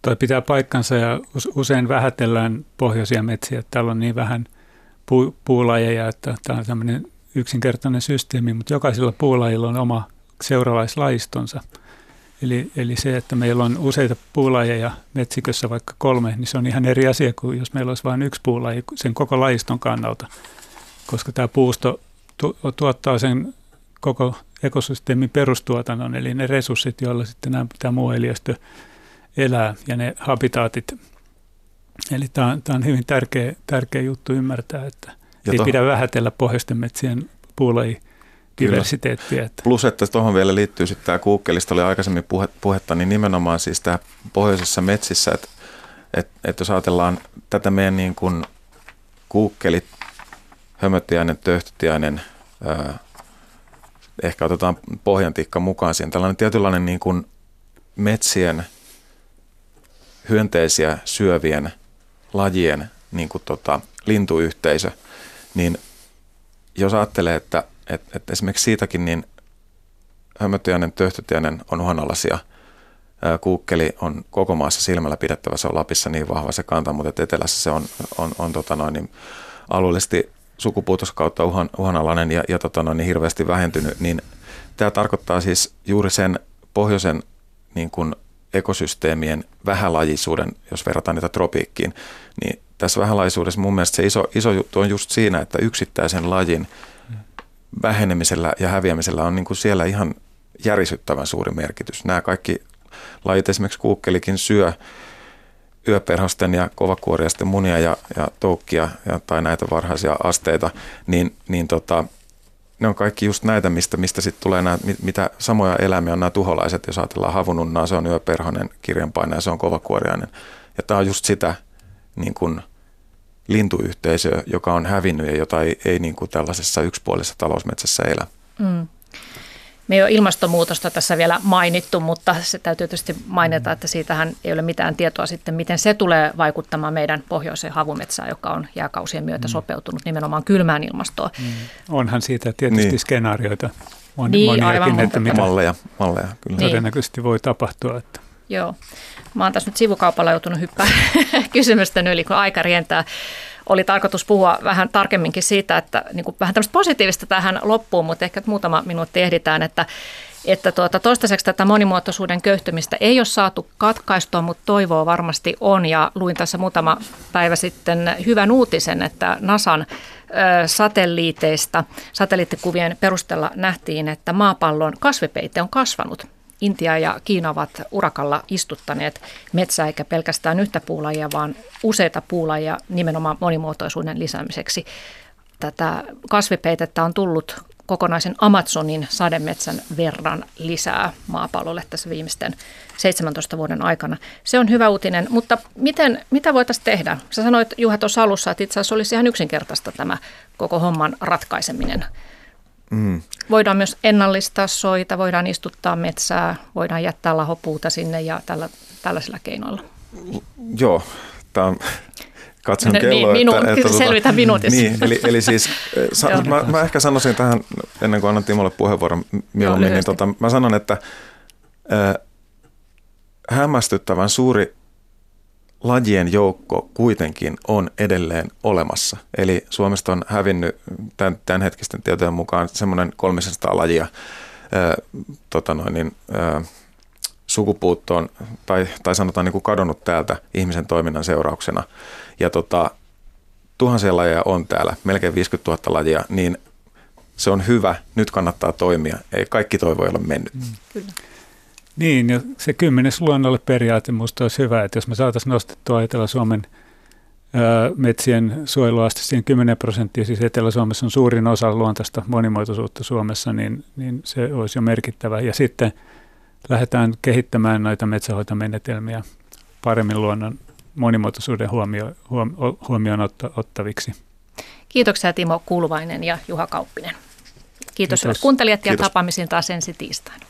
Toi pitää paikkansa ja usein vähätellään pohjoisia metsiä, että täällä on niin vähän pu- puulajeja, että tämä on tämmöinen yksinkertainen systeemi, mutta jokaisella puulajilla on oma seuralaislaistonsa. Eli, eli se, että meillä on useita puulajeja metsikössä vaikka kolme, niin se on ihan eri asia kuin jos meillä olisi vain yksi puulaji sen koko lajiston kannalta, koska tämä puusto tu- tuottaa sen koko ekosysteemin perustuotannon, eli ne resurssit, joilla sitten nämä, tämä muu eliöstö elää ja ne habitaatit, Eli tämä on, tämä on hyvin tärkeä, tärkeä juttu ymmärtää, että ei to... pidä vähätellä pohjoisten metsien puulaji diversiteettiä. Että. Plus, että tuohon vielä liittyy sitten tämä kuukkelista oli aikaisemmin puhe, puhetta, niin nimenomaan siis tämä pohjoisessa metsissä, että, että, että jos ajatellaan tätä meidän niin kuin kuukkelit, hömötiäinen, töhtötiäinen, ää, ehkä otetaan pohjantikka mukaan siihen, tällainen tietynlainen niin kuin metsien hyönteisiä syövien lajien niin kuin tota, lintuyhteisö, niin jos ajattelee, että, että, että esimerkiksi siitäkin niin hömötiäinen, töhtötiäinen on uhanalaisia. Kuukkeli on koko maassa silmällä pidettävä, se on Lapissa niin vahva se kanta, mutta etelässä se on, on, on tota noin, niin alueellisesti sukupuutoskautta uhan, uhanalainen ja, ja tota noin, niin hirveästi vähentynyt, niin tämä tarkoittaa siis juuri sen pohjoisen niin kuin ekosysteemien vähälajisuuden, jos verrataan niitä tropiikkiin, niin tässä vähälajisuudessa mun mielestä se iso, iso juttu on just siinä, että yksittäisen lajin vähenemisellä ja häviämisellä on niin kuin siellä ihan järisyttävän suuri merkitys. Nämä kaikki lajit, esimerkiksi kuukkelikin syö yöperhosten ja kovakuoriasten munia ja, ja toukkia ja, tai näitä varhaisia asteita, niin, niin tota, ne on kaikki just näitä, mistä, mistä sitten tulee nämä, mitä samoja eläimiä on nämä tuholaiset, jos ajatellaan havununnaa, se on yöperhonen kirjanpainaja, se on kovakuoriainen. Ja tämä on just sitä niin kuin lintuyhteisöä, joka on hävinnyt ja jota ei, ei niin kuin tällaisessa yksipuolisessa talousmetsässä elä. Mm. Me ei ole ilmastonmuutosta tässä vielä mainittu, mutta se täytyy tietysti mainita, että siitähän ei ole mitään tietoa sitten, miten se tulee vaikuttamaan meidän pohjoiseen havumetsään, joka on jääkausien myötä mm. sopeutunut nimenomaan kylmään ilmastoon. Mm. Onhan siitä tietysti niin. skenaarioita on, niin, moniakin, aivan, että mitä malleja, malleja kyllä. Niin. todennäköisesti voi tapahtua. Että. Joo. Mä oon tässä nyt sivukaupalla joutunut hyppää (laughs) kysymysten yli, kun aika rientää oli tarkoitus puhua vähän tarkemminkin siitä, että niin kuin vähän tämmöistä positiivista tähän loppuun, mutta ehkä muutama minuutti ehditään, että että tuota, toistaiseksi tätä monimuotoisuuden köyhtymistä ei ole saatu katkaistua, mutta toivoa varmasti on. Ja luin tässä muutama päivä sitten hyvän uutisen, että NASAn satelliiteista, satelliittikuvien perusteella nähtiin, että maapallon kasvipeite on kasvanut Intia ja Kiina ovat urakalla istuttaneet metsää eikä pelkästään yhtä puulajia, vaan useita puulajia nimenomaan monimuotoisuuden lisäämiseksi. Tätä kasvipeitettä on tullut kokonaisen Amazonin sademetsän verran lisää maapallolle tässä viimeisten 17 vuoden aikana. Se on hyvä uutinen, mutta miten, mitä voitaisiin tehdä? Sä sanoit Juha tuossa alussa, että itse asiassa olisi ihan yksinkertaista tämä koko homman ratkaiseminen. Mm. Voidaan myös ennallistaa soita, voidaan istuttaa metsää, voidaan jättää lahopuuta sinne ja tällä, tällaisilla keinoilla. Joo, tämä on katson no, kelloa. Niin, minu- että, että, tuota- selvitä minuutissa. Niin, eli, eli siis (laughs) sa, mä, mä, ehkä sanoisin tähän, ennen kuin annan Timolle puheenvuoron mieluummin, niin tota, mä sanon, että äh, hämmästyttävän suuri lajien joukko kuitenkin on edelleen olemassa. Eli Suomesta on hävinnyt tämän, tämänhetkisten tietojen mukaan semmoinen 300 lajia ää, tota noin, niin, ää, sukupuuttoon tai, tai sanotaan niin kuin kadonnut täältä ihmisen toiminnan seurauksena. Ja tota, tuhansia lajeja on täällä, melkein 50 000 lajia, niin se on hyvä, nyt kannattaa toimia. Ei kaikki toivo ole mennyt. Mm. Kyllä. Niin, ja se kymmenes luonnolle periaate minusta olisi hyvä, että jos me saataisiin nostettua Etelä-Suomen metsien suojeluaste siihen 10 prosenttia, siis Etelä-Suomessa on suurin osa luontaista monimuotoisuutta Suomessa, niin, niin se olisi jo merkittävä. Ja sitten lähdetään kehittämään noita metsähoitomenetelmiä paremmin luonnon monimuotoisuuden huomio, huom, huomioon otta, ottaviksi. Kiitoksia Timo Kulvainen ja Juha Kauppinen. Kiitos, Kiitos. kuuntelijat ja Kiitos. tapaamisiin taas ensi tiistaina.